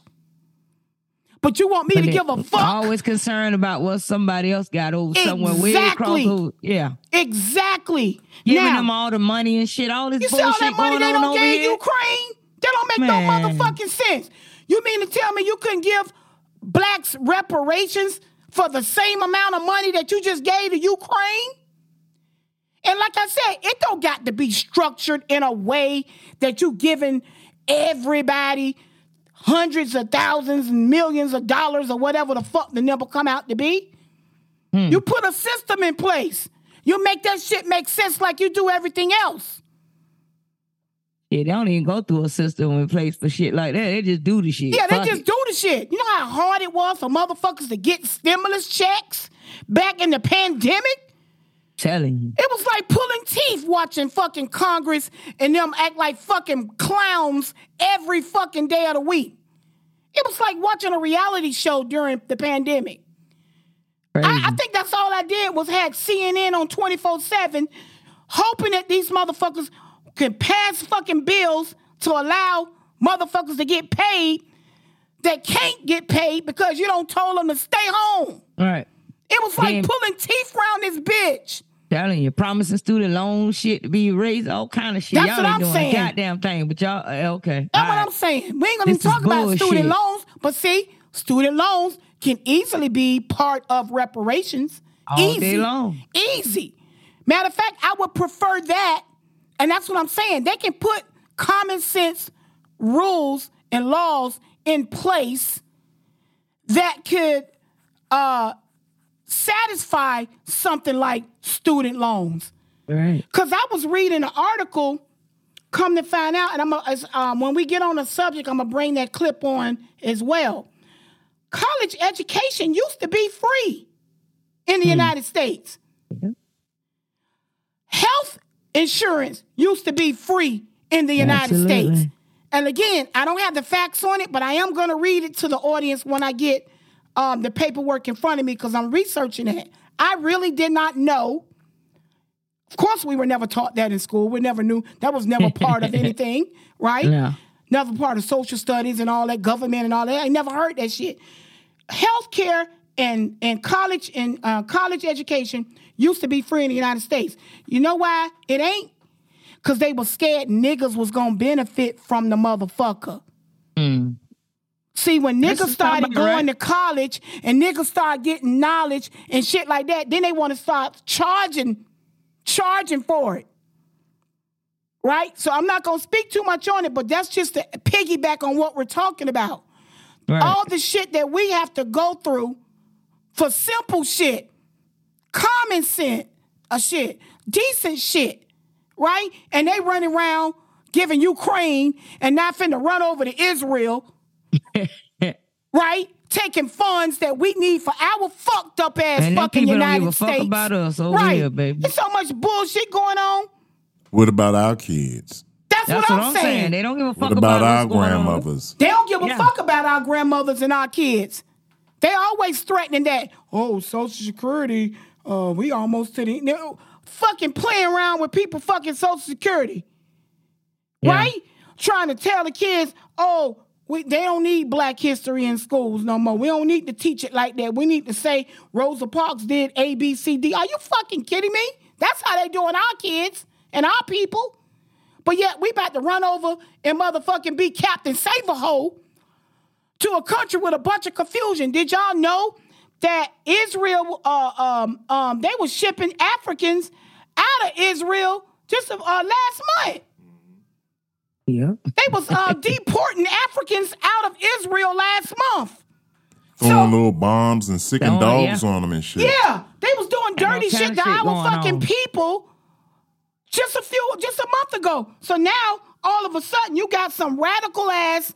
But you want me But to give a fuck? Always concerned about what somebody else got over somewhere way Exactly. across. over- Yeah, exactly. giving now, them all the money and shit. All this You see all bullshit that money going they don't over give here. Ukraine? That don't make Man. no motherfucking sense. You mean to tell me you couldn't give blacks reparations for the same amount of money that you just gave to Ukraine? And like I said, it don't got to be structured in a way that you giving everybody hundreds of thousands and millions of dollars or whatever the fuck the number come out to be. Hmm. You put a system in place. You make that shit make sense like you do everything else. Yeah, they don't even go through a system in place for shit like that. They just do the shit. Yeah, they Fuck just it. do the shit. You know how hard it was for motherfuckers to get stimulus checks back in the pandemic? telling you. It was like pulling teeth watching fucking Congress and them act like fucking clowns every fucking day of the week. It was like watching a reality show during the pandemic. I, I think that's all I did was had CNN on 24-7, hoping that these motherfuckers could pass fucking bills to allow motherfuckers to get paid that can't get paid because you don't told them to stay home. All right. It was like Damn. pulling teeth around this bitch. Telling you, promising student loan shit to be raised, all kind of shit. That's y'all what ain't I'm doing saying. goddamn thing, but y'all uh, okay. That's all what right. I'm saying. We ain't gonna This even talk about student loans, but see, student loans can easily be part of reparations. All Easy. day long. Easy. Matter of fact, I would prefer that, and that's what I'm saying. They can put common sense rules and laws in place that could uh, satisfy something like student loans. Right. Cause I was reading an article, come to find out, and I'm a, as, um, when we get on the subject, I'm gonna bring that clip on as well. College education used to be free in the United States. Health insurance used to be free in the United Absolutely. States. And again, I don't have the facts on it, but I am going to read it to the audience when I get um, the paperwork in front of me because I'm researching it. I really did not know. Of course, we were never taught that in school. We never knew that was never part of anything, right? No. Never part of social studies and all that, government and all that. I never heard that shit. Healthcare and and college and uh, college education used to be free in the United States. You know why it ain't? Cause they were scared niggas was gonna benefit from the motherfucker. See, when This niggas started going right. to college and niggas started getting knowledge and shit like that, then they want to start charging, charging for it. Right? So I'm not gonna speak too much on it, but that's just to piggyback on what we're talking about. Right. All the shit that we have to go through for simple shit, common sense, a shit, decent shit, right? And they running around giving Ukraine and not finna run over to Israel, right? Taking funds that we need for our fucked up ass And fucking people don't United give a fuck States. about us over right. here, baby. There's so much bullshit going on. What about our kids? That's, That's what, I'm saying. They don't give a fuck What about our what's going on. grandmothers? They don't give a Yeah. fuck about our grandmothers and our kids. They always threatening that, oh, Social Security, uh, we almost to the fucking playing around with people fucking Social Security. Yeah. Right? Trying to tell the kids, oh, we, they don't need black history in schools no more. We don't need to teach it like that. We need to say Rosa Parks did A, B, C, D. Are you fucking kidding me? That's how they doing our kids and our people. But yet we about to run over and motherfucking be Captain Save a Hole to a country with a bunch of confusion. Did y'all know that Israel, uh, um, um, they were shipping Africans out of Israel just uh, last month? Yeah. They was uh, deporting Africans out of Israel last month. Throwing little bombs and sicking Oh, dogs yeah. on them and shit. Yeah, they was doing dirty kind shit to our fucking on. people just a few, just a month ago. So now, all of a sudden, you got some radical ass,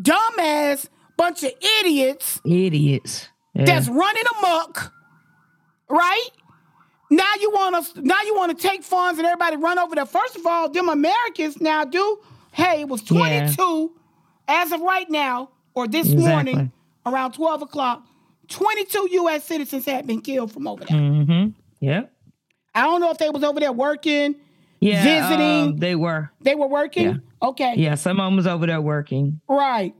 dumb ass bunch of idiots Idiots. Yeah. that's running amok, right? Now you want us. Now you want to take funds and everybody run over there. First of all, them Americans now do. Hey, it was Yeah. 22 as of right now, or this Exactly. morning around 12 o'clock. 22 U.S. citizens had been killed from over there. Mm-hmm. Yeah. I don't know if they was over there working, Yeah. visiting. um, they were. they were working. Yeah. Okay, Yeah. Some of them was over there working. right.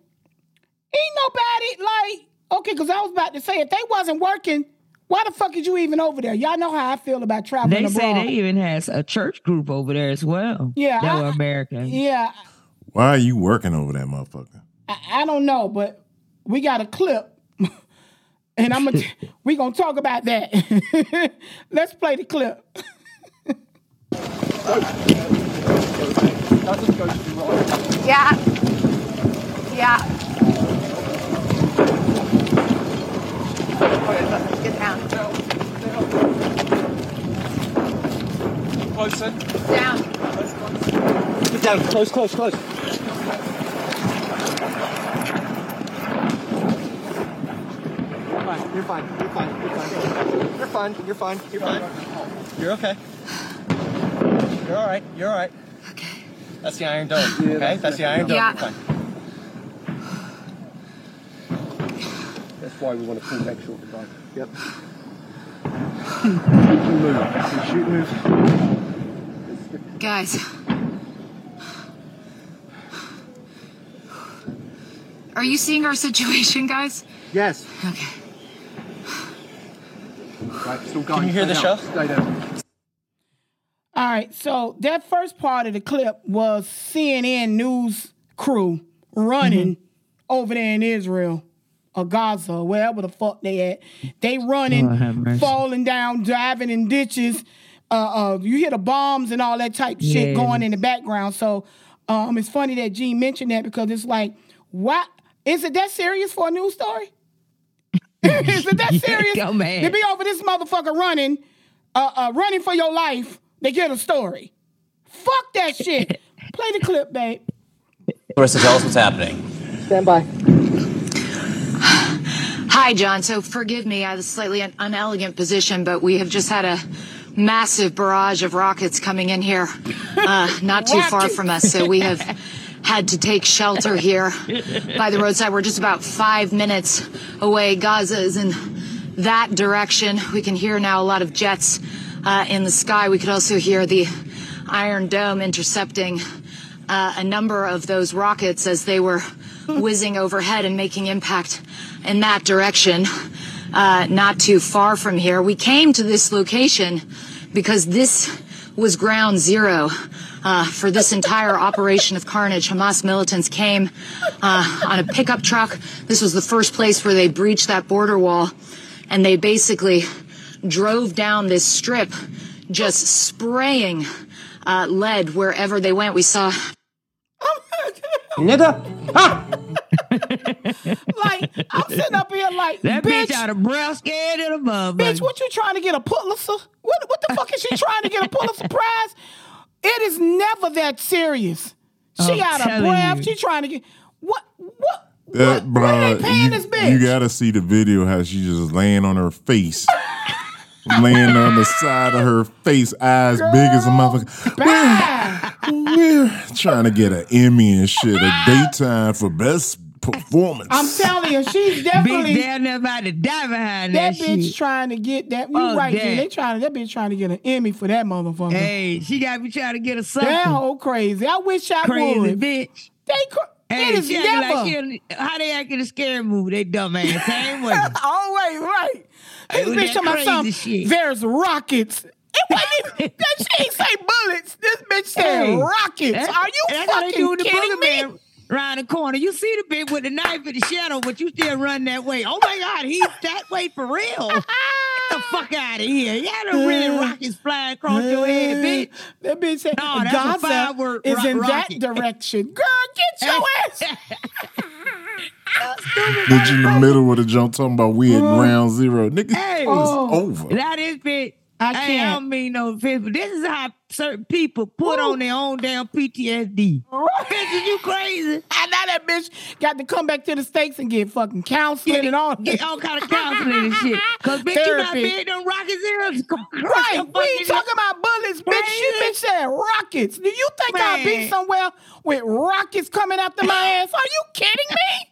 Ain't nobody like okay, because I was about to say if they wasn't working, why the fuck is you even over there? Y'all know how I feel about traveling They say they even has a church group over there as well. Yeah, That I- were American. yeah, Why are you working over that motherfucker? I, I don't know, but we got a clip. And I'm gonna we gonna talk about that. Let's play the clip. Yeah. Yeah. Get down. Closer. Down. Get down. Close, close, close. Fine. You're fine. You're fine. You're fine. You're fine. You're fine. You're fine. You're okay. You're all right. You're all right. Okay. That's the Iron Dome. okay. That's the Iron Dome. Yeah. You're fine. That's why we want to pull back short the Yep. move. Shoot, move. Guys. Are you seeing our situation, guys? Yes. Okay. Right. Still going. Can you hear the shell? Stay down. All right, so that first part of the clip was CNN news crew running mm-hmm. over there in Israel or Gaza, or wherever the fuck they at. They running, Lord have mercy. falling down, driving in ditches. Uh, uh, you hear the bombs and all that type shit going in the background. So um, it's funny that Gene mentioned that because it's like, what? Is it that serious for a news story? is it that Yeah, serious? go, man. To be over this motherfucker running, uh, uh, running for your life, they get a story. Fuck that shit. Play the clip, babe. Clarissa, tell us what's happening. Stand by. Hi, John. So forgive me, I have a slightly un- unelegant position, but we have just had a massive barrage of rockets coming in here, uh, not too far from us. So we have had to take shelter here by the roadside. We're just about five minutes away. Gaza is in that direction. We can hear now a lot of jets uh, in the sky. We could also hear the Iron Dome intercepting uh, a number of those rockets as they were whizzing overhead and making impact in that direction, uh, not too far from here. We came to this location because this was ground zero Uh, for this entire operation of carnage, Hamas militants came uh, on a pickup truck. This was the first place where they breached that border wall, and they basically drove down this strip, just spraying uh, lead wherever they went. We saw Nigga. like I'm sitting up here like That bitch, bitch out of breath, scared of the motherfucker. bitch, what you trying to get a Pulitzer? What what the fuck is she trying to get a Pulitzer prize? It is never that serious. She I'm out of breath. you. She trying to get what what That what, what are they you, this bitch? you gotta see the video how she just laying on her face. laying on the side of her face, eyes big as a motherfucker. Bad. We're trying to get an Emmy and shit, a daytime for best performance. I'm telling you, she's Bitch definitely down there about to die behind that that, bitch shit. trying to get that. You Oh, right, G. damn. They trying to that bitch trying to get an Emmy for that motherfucker. Hey, she got me trying to get a something. that whole crazy. I wish I Crazy would. bitch. They cr- Hey, it is she acting never. like she in- how they act in a scary movie. They dumb ass. Same way. Always right. Hey, This with bitch that talking about something. shit. There's rockets. It wasn't even, that she ain't say bullets. This bitch said Hey, rockets. Are you that's how they do fucking the kidding me? boogeyman Around the corner, you see the bitch with the knife in the shadow, but you still run that way. Oh my God, he's that way for real. Get the fuck out of here! You had a really rockets flying across your head, bitch. That bitch said No, that's a Gaza firework is ro- in rocket. that direction. Girl, get your ass. Bitch in the middle of the jump talking about we at ground zero. Nigga, Hey, it's Oh. over. That is bitch. I Hey, I can't. don't mean no offense, but this is how certain people put on their own damn PTSD. Bitch, is you crazy? I know that bitch got to come back to the States and get fucking counseling and all Get all kind of counseling and shit. Cause bitch, you not Therapy. big them rockets is. Right, we ain't talking about bullets, bitch. You bitch said rockets. Do you think I'll be somewhere with rockets coming after my ass? Are you kidding me?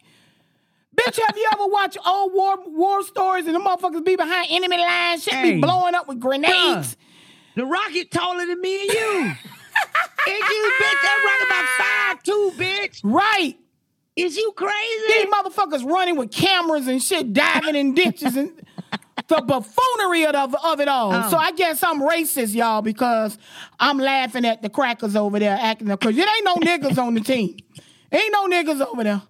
Bitch, have you ever watched old war war stories and the motherfuckers be behind enemy lines, shit Hey. be blowing up with grenades? The rocket taller than me and you. and you, bitch, that rocket about five two, bitch. Right. Is you crazy? These motherfuckers running with cameras and shit, diving in ditches and the buffoonery of, of it all. Oh. So I guess I'm racist, y'all, because I'm laughing at the crackers over there acting up. Cause it ain't no niggas on the team. Ain't no niggas over there.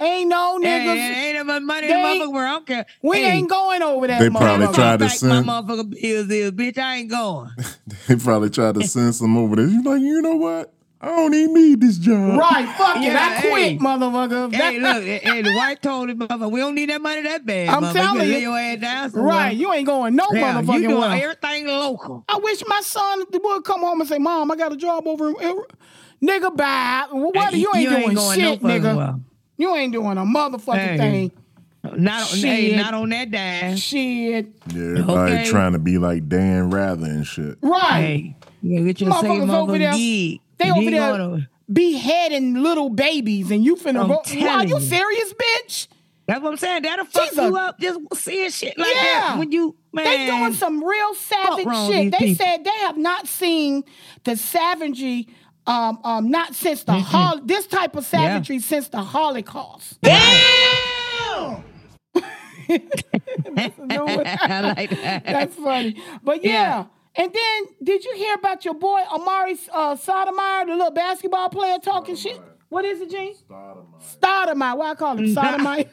Ain't no Hey, niggas. ain't that much money They in the motherfucker where I don't care. we Hey, ain't going over there. They probably tried to send- my motherfucking bills is, bitch. I ain't going. They probably tried to send some over there. You like, you know what? I don't even need this job. Right, fuck it. Yeah, I quit, hey. motherfucker. Hey, look, hey, hey, the wife told him, motherfucker, we don't need that money that bad. I'm motherfucker. telling better you. Your ass down somewhere. Right, you ain't going no Yeah, you doing well. everything local. I wish my son would come home and say, "Mom, I got a job over in nigga bye. What Hey, you ain't you ain't doing going shit, fucking nigga. well. You ain't doing a motherfucking Hey. thing. Not on, hey, Shit. not on that dime. Shit. Yeah, everybody Okay. trying to be like Dan Rather and shit. Right. Hey, you get your same Motherfuckers over there. motherfucking gig. They You over there gonna- beheading little babies and you finna I'm go. Are telling you you. serious, bitch? That's what I'm saying. That'll fuck She's a- you up just seeing shit like Yeah. that. When you, man. They doing some real savage wrong with shit. these They people? said they have not seen the savagery, um, um, not since the hol- this type of savagery since the Holocaust. I like that. That's funny. But yeah. Yeah. And then, did you hear about your boy Amar'e uh, Sotomayor, the little basketball player talking shit? What is it, Gene? Stoudemire. Why I call him Sotomayor?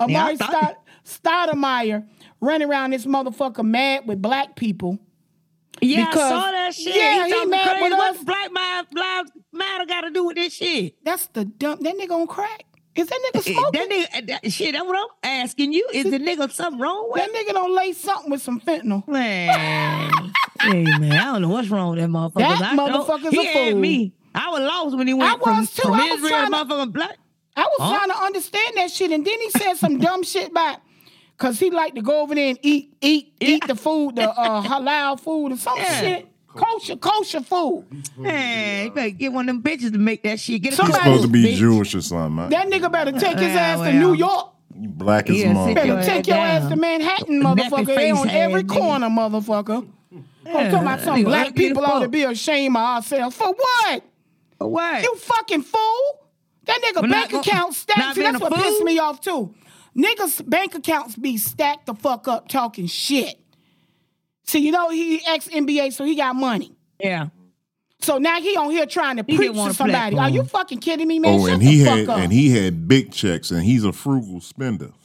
Amar'e Stoudemire running around this motherfucker mad with black people. Yeah, Because- I saw that shit. Yeah, he, he mad crazy. What. Black Lives Matter got to do with this shit? That's the dumb. That nigga on crack. Is that nigga Eh, smoking? That nigga, that, shit, that's what I'm asking you. Is the nigga something wrong with? That nigga don't lay something with some fentanyl. Man, hey man, I don't know what's wrong with that motherfucker. That I motherfucker's he a had fool. me. I was lost when he went I from, was too. from I was Israel trying to to- motherfucking black. I was Huh? trying to understand that shit, and then he said some dumb shit about because he like to go over there and eat, eat, eat the food, the uh, halal food or some Yeah. shit, kosher, kosher food. Man, you better get one of them bitches to make that shit. Get a He's Somebody- supposed to be bitch. Jewish or something. man. That nigga better take his ass to. New York. You black as Yeah, mom. Better your take ass your ass to Manhattan, motherfucker. They on every ass nigga. corner, motherfucker. I'm talking about some nigga black people ought to be ashamed of ourselves. For what? What? You fucking fool. That nigga But bank not- account stacked. not See, that's what pissed me off too. Niggas bank accounts be stacked the fuck up talking shit. See, you know he ex NBA, so he got money. Yeah. So now he on here trying to He preach didn't to somebody. Are you fucking kidding me, man? Oh, Shut and he had up. and he had big checks, and he's a frugal spender.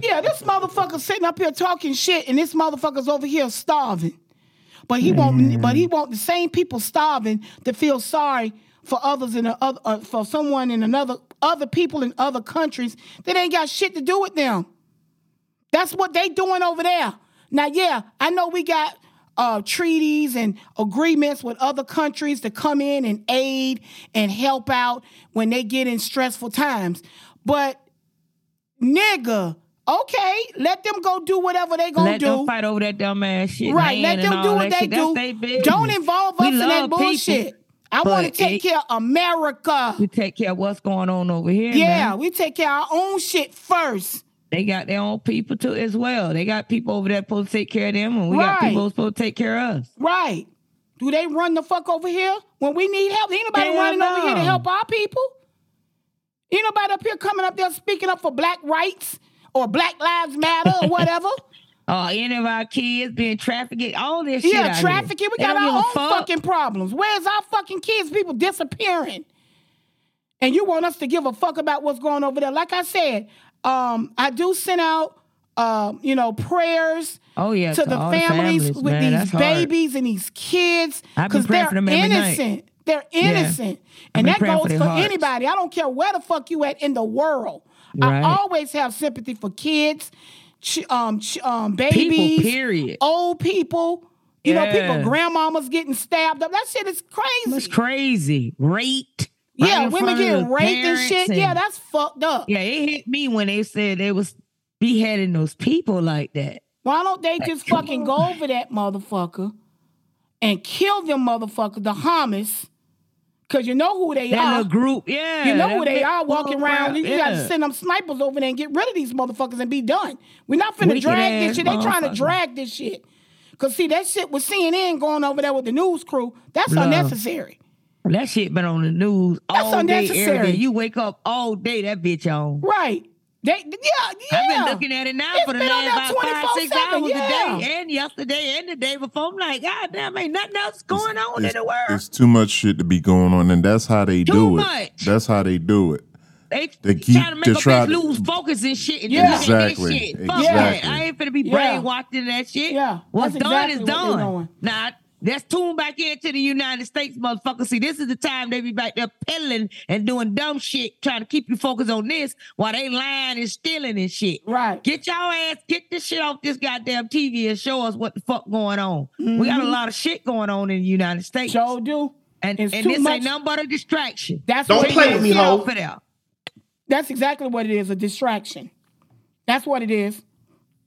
Yeah, this motherfucker sitting up here talking shit, and this motherfucker's over here starving. But he won't. But he want the same people starving to feel sorry for others in other, uh, for someone in another, other people in other countries that ain't got shit to do with them. That's what they doing over there. Now, yeah, I know we got uh, treaties and agreements with other countries to come in and aid and help out when they get in stressful times, but nigga. Okay, let them go do whatever they gonna Let do. them fight over that dumb ass shit. Right, let them do what they shit. Do. Don't involve We us in that love people, bullshit. I want to take it- care of America. We take care of what's going on over here. Yeah, man. we take care of our own shit first. They got their own people too as well. They got people over there supposed to take care of them, and we got Right. people supposed to take care of us. Right. Do they run the fuck over here when we need help? Ain't nobody Hell running over here to help our people. Ain't nobody up here coming up there speaking up for black rights or Black Lives Matter or whatever. Uh, any of our kids being trafficked, all this shit. out yeah, trafficking. We got our own fuck. fucking problems. Where's our fucking kids? People disappearing. And you want us to give a fuck about what's going over there. Like I said, um, I do send out uh, you know, prayers Oh yeah, to, the all families, families, with man. these hard. babies and these kids because they're for them night. innocent. They're Yeah. innocent. And that goes for for, anybody. I don't care where the fuck you at in the world. Right. I always have sympathy for kids, ch- um, ch- um, babies, period. old people. You know, people, grandmamas getting stabbed up. That shit is crazy. It's crazy. Raped. right yeah, women getting raped and shit. and- yeah, that's fucked up. Yeah, it hit me when they said they was beheading those people like that. Why don't they just fucking go over that motherfucker and kill them motherfucker, the Hamas? Cause you know who they That are. group, yeah. You know who they are walking around. crap, You got to send them snipers over there and get rid of these motherfuckers and be done. We're not finna Wicked drag this shit. They trying to drag this shit. Cause see that shit with CNN going over there with the news crew. That's Love. unnecessary. That shit been on the news That's all day, every unnecessary. day. You wake up all day, that bitch on. Right. They, yeah, yeah. I've been looking at it now It's for the been last about five, six hours yeah. a day, and yesterday and the day before. I'm like, God damn, ain't nothing else going on in the world. it's too much shit to be going on, and that's how they Too do much. it. That's how they do it. They, They keep trying to make to us try to- lose focus and shit. And Yeah. just look at Exactly. This shit. Fuck Exactly. that. I ain't finna be Yeah. brainwashed in that shit. Yeah. What's done exactly is done. doing. Now, let's tune back into the United States, motherfucker. See, this is the time they be back there peddling and doing dumb shit, trying to keep you focused on this while they lying and stealing and shit. Right. Get your ass, get this shit off this goddamn TV and show us what the fuck going on. We got a mm-hmm. lot of shit going on in the United States. Sure do. And, It's and too this much- ain't nothing but a distraction. That's Don't what it play with me, Get ho. off of there. That's exactly what it is, a distraction. That's what it is.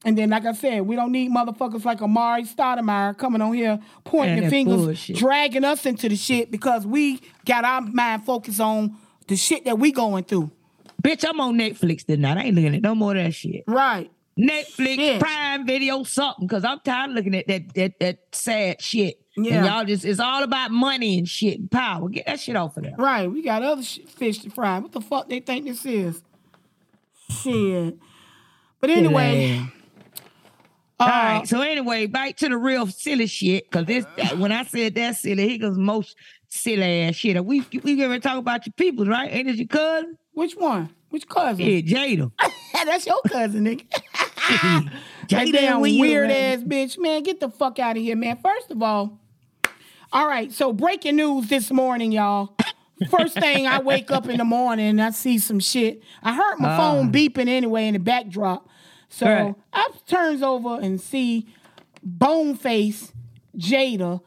And then, like I said, we don't need motherfuckers like Amar'e Stoudemire coming on here pointing Man, the fingers, bullshit. dragging us into the shit because we got our mind focused on the shit that we going through. Bitch, I'm on Netflix tonight. I ain't looking at no more of that shit. Right. Netflix, Shit. Prime Video, something. Cause I'm tired of looking at that that that sad shit. Yeah. And y'all just it's all about money and shit and power. Get that shit off of there. Right. We got other sh- fish to fry. What the fuck they think this is? Shit. But anyway, Yeah. Uh, all right. So anyway, back to the real silly shit. Cause this when I said that silly, he goes most silly ass shit. We we gonna talk about your people, right? Ain't it your cousin? which one? Which cousin? Yeah, Jada. That's your cousin, nigga. Jada damn weird ass bitch, man. Get the fuck out of here, man. First of all, all right. So breaking news this morning, y'all. First thing I wake up in the morning and I see some shit. I heard my phone beeping anyway in the backdrop. So Right. I turns over and see Boneface Jada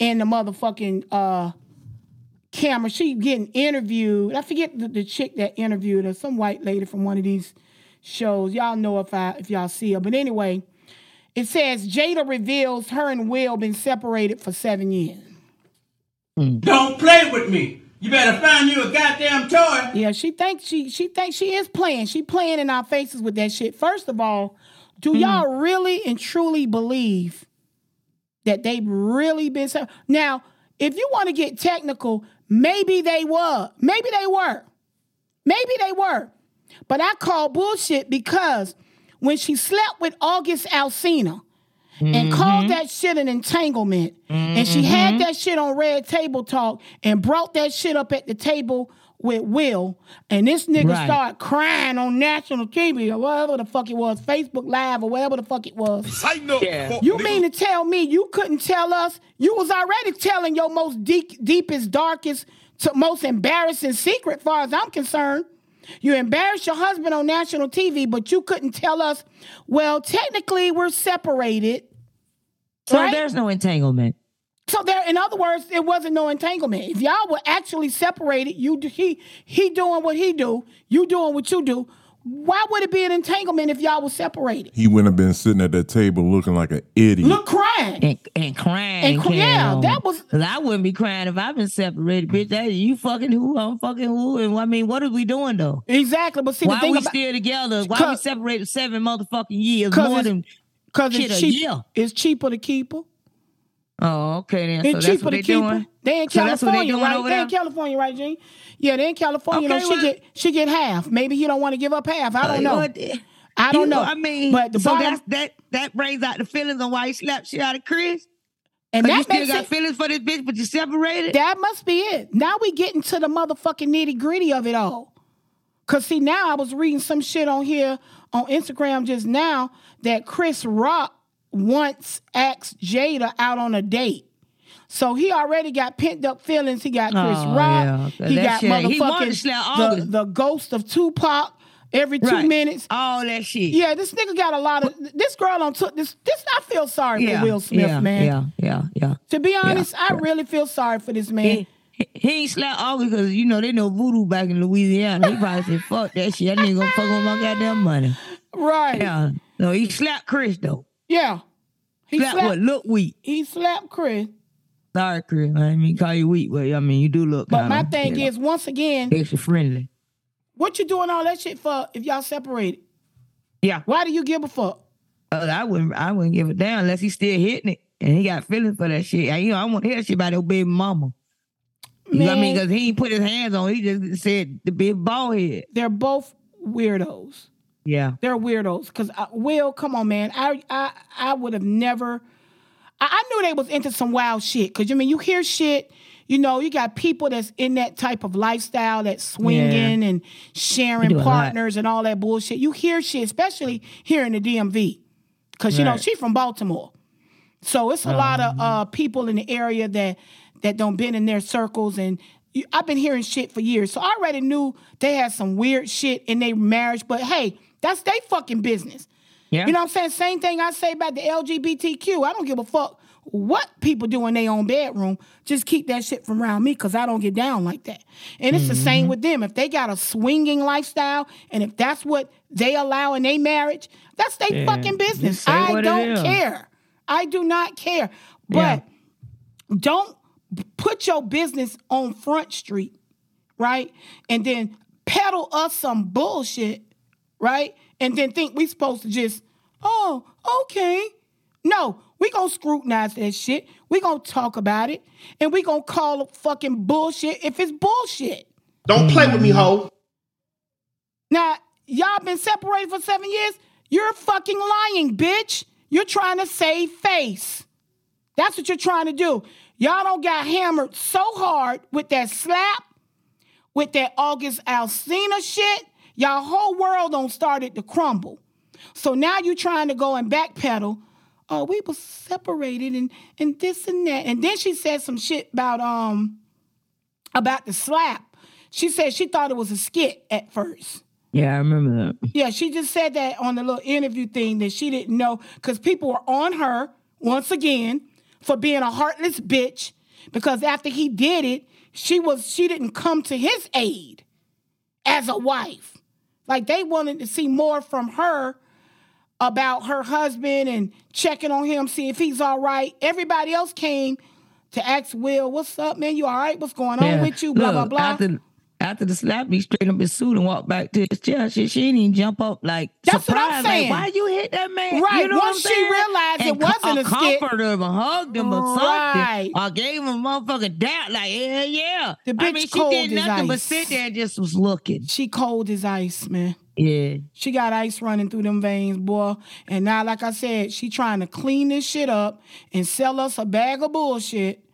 and the motherfucking uh camera. She getting interviewed. I forget the, the chick that interviewed her, some white lady from one of these shows. Y'all know if I if y'all see her. But anyway, it says Jada reveals her and Will been separated for seven years. Don't play with me. You better find you a goddamn toy. Yeah, she thinks she she thinks she is playing. She playing in our faces with that shit. First of all, do hmm. y'all really and truly believe that they've really been so now? If you want to get technical, maybe they were. Maybe they were. Maybe they were. But I call bullshit because when she slept with August Alsina and mm-hmm. called that shit an entanglement. And she had mm-hmm. that shit on Red Table Talk and brought that shit up at the table with Will. And this nigga Right. started crying on national TV or whatever the fuck it was, Facebook Live or whatever the fuck it was. Yeah. You mean to tell me you couldn't tell us? You was already telling your most deep, deepest, darkest, to most embarrassing secret, far as I'm concerned. You embarrassed your husband on national TV, but you couldn't tell us. Well, technically, we're separated. So right? there's no entanglement. So there, in other words, it wasn't no entanglement. If y'all were actually separated, you he he doing what he do, you doing what you do. Why would it be an entanglement if y'all were separated? He wouldn't have been sitting at that table looking like an idiot. Look, crying. And, and crying. And cry- yeah, that was- I wouldn't be crying if I've been separated, bitch. That you fucking who? I'm fucking who? And I mean, what are we doing though? Exactly, but see Why the thing we about still together? Why we separated seven motherfucking years? More than because shit it's cheap. It's cheaper to keep her. Oh, okay then. So It's that's cheaper what to they keep her. doing. They in So that's they California, right? They in? California, right, Gene? Yeah, they in California. Okay, you know, she get she get half. Maybe he don't want to give up half. I don't Uh, know. I don't You know. I mean, but the so bottom, that that brings out the feelings on why he slapped shit out of Chris. and Cause you still got it, feelings for this bitch, but you separated. that must be it. Now we getting to the motherfucking nitty gritty of it all. Cause see, now I was reading some shit on here on Instagram just now that Chris Rock once asked Jada out on a date. So he already got pent up feelings. He got oh, Chris Oh, Rock. yeah. He That got shit- he motherfucking slap the, the ghost of Tupac every two Right. minutes. All that shit. Yeah, this nigga got a lot of. This girl on took this. This I feel sorry yeah, for Will Smith, yeah, man. Yeah, yeah, yeah. To be honest, I really feel sorry for this man. He, he, he ain't slapped August because you know they know voodoo back in Louisiana. He probably said, "Fuck that shit. That nigga gonna fuck with my goddamn money." Right? Yeah. No, he slapped Chris though. Yeah. He Slapped slapped. what? Look weak. He slapped Chris. Sorry, Chris. I didn't mean call you weak, but I mean you do look. But my thing you know, is, once again, extra friendly. what you doing all that shit for if y'all separated? Yeah. Why do you give a fuck? Uh, I wouldn't. I wouldn't give a damn unless he's still hitting it and he got feelings for that shit. I, you know, I want to hear that shit about your baby mama. You know what I mean? Because he ain't put his hands on. He just said the big bald head. They're both weirdos. Yeah. They're weirdos. Cause I, Will, come on, man. I I I would have never. I, I knew they was into some wild shit. Cause you mean you hear shit. You know, you got people that's in that type of lifestyle, that's swinging and sharing do a lot. partners and all that bullshit. You hear shit, especially here in the DMV, because you know she's from Baltimore, so it's a lot of uh, people in the area that that don't been in their circles and. you- I've been hearing shit for years, so I already knew they had some weird shit in their marriage. But hey, that's their fucking business. Yeah. You know what I'm saying? Same thing I say about the LGBTQ. I don't give a fuck what people do in their own bedroom. Just keep that shit from around me because I don't get down like that. And it's the Mm-hmm. same with them. If they got a swinging lifestyle and if that's what they allow in their marriage, that's their Yeah. fucking business. I don't care. I do not care. But don't put your business on Front Street, right? And then peddle us some bullshit, right? And then think we supposed to just, oh, okay. No, we gonna scrutinize that shit. We gonna talk about it, and we gonna call it fucking bullshit if it's bullshit. Don't play with me, hoe. Now, y'all been separated for seven years. You're fucking lying, bitch. You're trying to save face. That's what you're trying to do. Y'all don't got hammered so hard with that slap, with that August Alsina shit. Y'all whole world don't started to crumble. So now you're trying to go and backpedal. Oh, we was separated and and this and that. And then she said some shit about um about the slap. She said she thought it was a skit at first. Yeah, I remember that. Yeah, she just said that on the little interview thing that she didn't know because people were on her once again for being a heartless bitch. Because after he did it, she was she didn't come to his aid as a wife. Like they wanted to see more from her about her husband and checking on him, see if he's all right. Everybody else came to ask Will, "What's up, man? You all right? What's going on with you?" Blah blah blah. After, after the slap, he straight up his suit and walked back to his chair. She, she didn't even jump up like That's what I'm saying. Like, why you hit that man? Right, You know once she realized it wasn't a skit. comforted him, or hugged him, or Right. something, or gave him a motherfucking doubt. Like, yeah, yeah. The bitch I mean, she did nothing but sit there and just was looking. She cold as ice, man. Yeah. She got ice running through them veins, boy. And now, like I said, she trying to clean this shit up and sell us a bag of bullshit.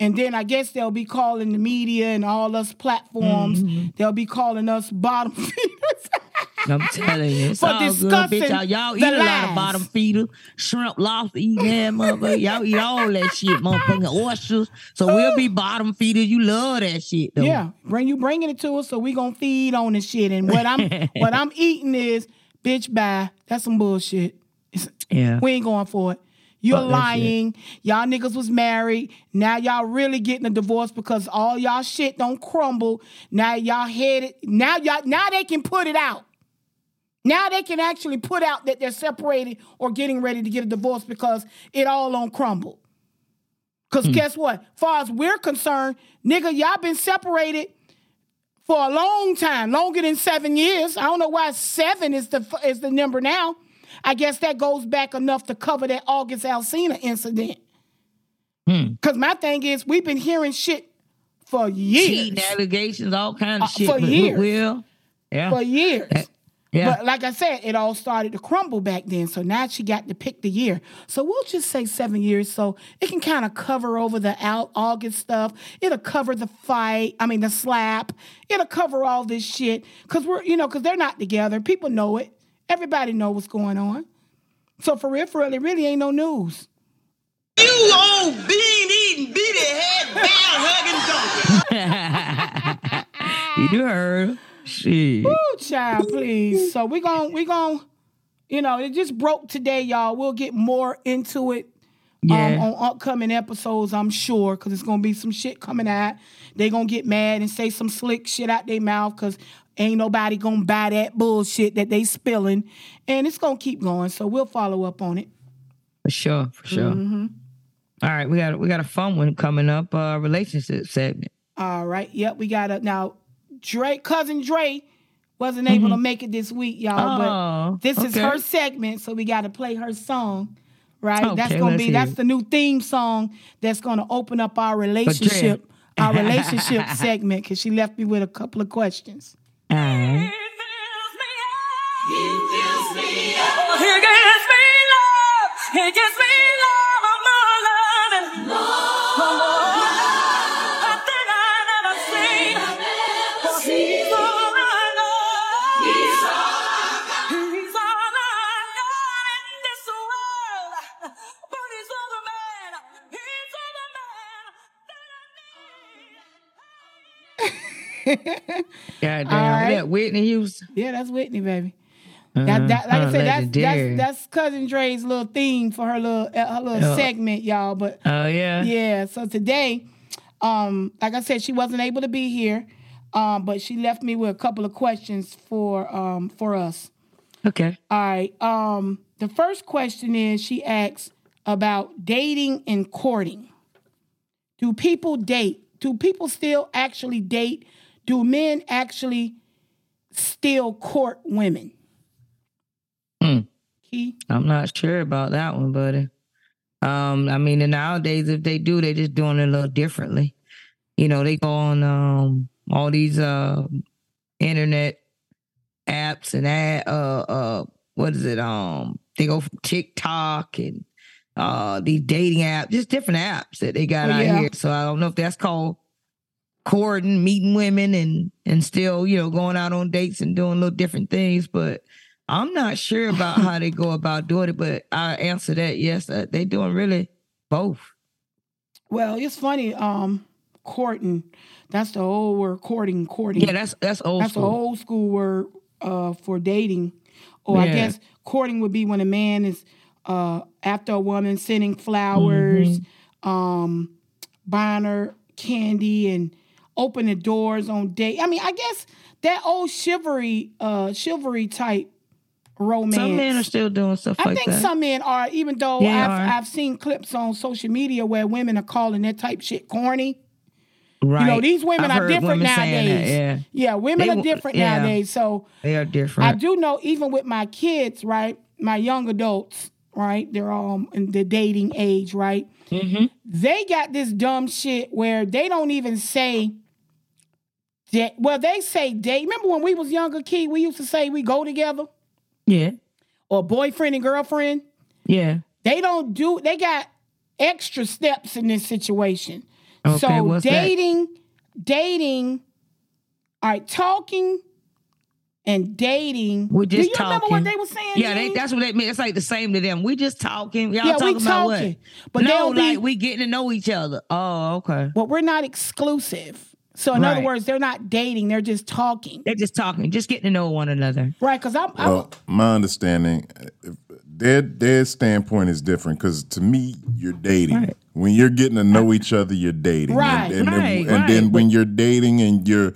And then I guess they'll be calling the media and all us platforms. Mm-hmm. They'll be calling us bottom feeders. I'm telling you, it's For all good, discussing bitch. Y'all, y'all eat the a lot of bottom feeder, shrimp, lobster, eat motherfucker. Y'all eat all that shit, motherfucking oysters. So we'll be bottom feeders. You love that shit, though. Yeah, bring you bringing it to us, so we gonna feed on the shit. And what I'm what I'm eating is, bitch, bye. That's some bullshit. It's- Yeah. we ain't going for it. You're lying. Y'all niggas was married. Now y'all really getting a divorce because all y'all shit don't crumble. Now y'all headed. Now y'all now they can put it out. Now they can actually put out that they're separated or getting ready to get a divorce because it all don't crumble. Because Hmm. guess what? Far as we're concerned, nigga, y'all been separated for a long time, longer than seven years. I don't know why seven is the is the number now. I guess that goes back enough to cover that August Alsina incident. Hmm. Because my thing is, we've been hearing shit for years. Cheating allegations, all kinds of Uh, shit. for years. will. Yeah. For years. yeah. But like I said, it all started to crumble back then. So now she got to pick the year. So we'll just say seven years. So it can kind of cover over the out August stuff. It'll cover the fight. I mean the slap. It'll cover all this shit. Cause we're, you know, cause they're not together. People know it. Everybody know what's going on. So for real, for real, it really ain't no news. You old bean eating, beady head, bear hugging donkey. you do heard. Shit. Woo, child, please. So we're going, we're going, you know, it just broke today, y'all. We'll get more into it Yeah. um, on upcoming episodes, I'm sure, because it's gonna be some shit coming out. They gonna get mad and say some slick shit out their mouth because ain't nobody gonna buy that bullshit that they spilling, and it's gonna keep going. So we'll follow up on it. For sure, for sure. Mm-hmm. All right, we got we got a fun one coming up. Uh, relationship segment. All right. Yep, we got a now. Dre, cousin Dre, wasn't able to make it this week, y'all. Mm-hmm. Oh, but this is her segment, so we got to play her song. Right, that's gonna be that's it. the new theme song that's gonna open up our relationship, our relationship segment. Cause she left me with a couple of questions. Right. He feels me up, he gives me love. He gives me All right. Yeah, Whitney Houston. Yeah, that's Whitney, baby. Uh, That, that, like I said, that's, that's that's cousin Dre's little theme for her little uh, her little Yeah. segment, y'all. But Oh yeah. yeah, so today, um, like I said, she wasn't able to be here, um, but she left me with a couple of questions for um for us. Okay. All right. Um, the first question is she asks about dating and courting. Do people date? Do people still actually date? Do men actually still court women? Hmm. Key? I'm not sure about that one, buddy. Um, I mean, and nowadays, if they do, they're just doing it a little differently. You know, they go on um all these uh internet apps and ad uh uh what is it? Um they go from TikTok and uh these dating apps, just different apps that they got Oh, out yeah. here. So I don't know if that's called courting, meeting women and and still, you know, going out on dates and doing little different things, but I'm not sure about how they go about doing it, but I answer that yes, uh, they doing really both. Well, it's funny. Um, courting. That's the old word. Courting. Courting. Yeah, that's that's old That's school. an old school word uh, for dating. Or I guess courting would be when a man is uh, after a woman sending flowers, Mm-hmm. um, buying her candy, and opening doors on date. I mean, I guess that old chivalry, uh, chivalry type romance. Some men are still doing stuff I like think that. some men are, even though They I've. I've seen clips on social media where women are calling that type shit corny. right. You know, these women I've are different women nowadays. that, yeah, Yeah, women They are different yeah. nowadays. So they are different. I do know, even with my kids, right? My young adults, right? They're all in the dating age, right? Mm-hmm. They got this dumb shit where they don't even say da- well, they say date. Remember when we was younger, Key, we used to say we go together Yeah. or boyfriend and girlfriend. Yeah. They don't do. They got extra steps in this situation. Okay, so what's that? dating, dating, all right, talking and dating. We're just do you talking. remember what they were saying? Yeah, they, that's what they mean. It's like the same to them. We just talking. Y'all Yeah, we talking about what? But no, they'll be- like we getting to know each other. Oh, okay. But we're not exclusive. So in other words, they're not dating. They're just talking. They're just talking, just getting to know one another. Right? Because I'm, I'm Well, my understanding, their their standpoint is different because to me, you're dating. When you're getting to know each other, you're dating. Right, and, and right, then, and then when you're dating and you're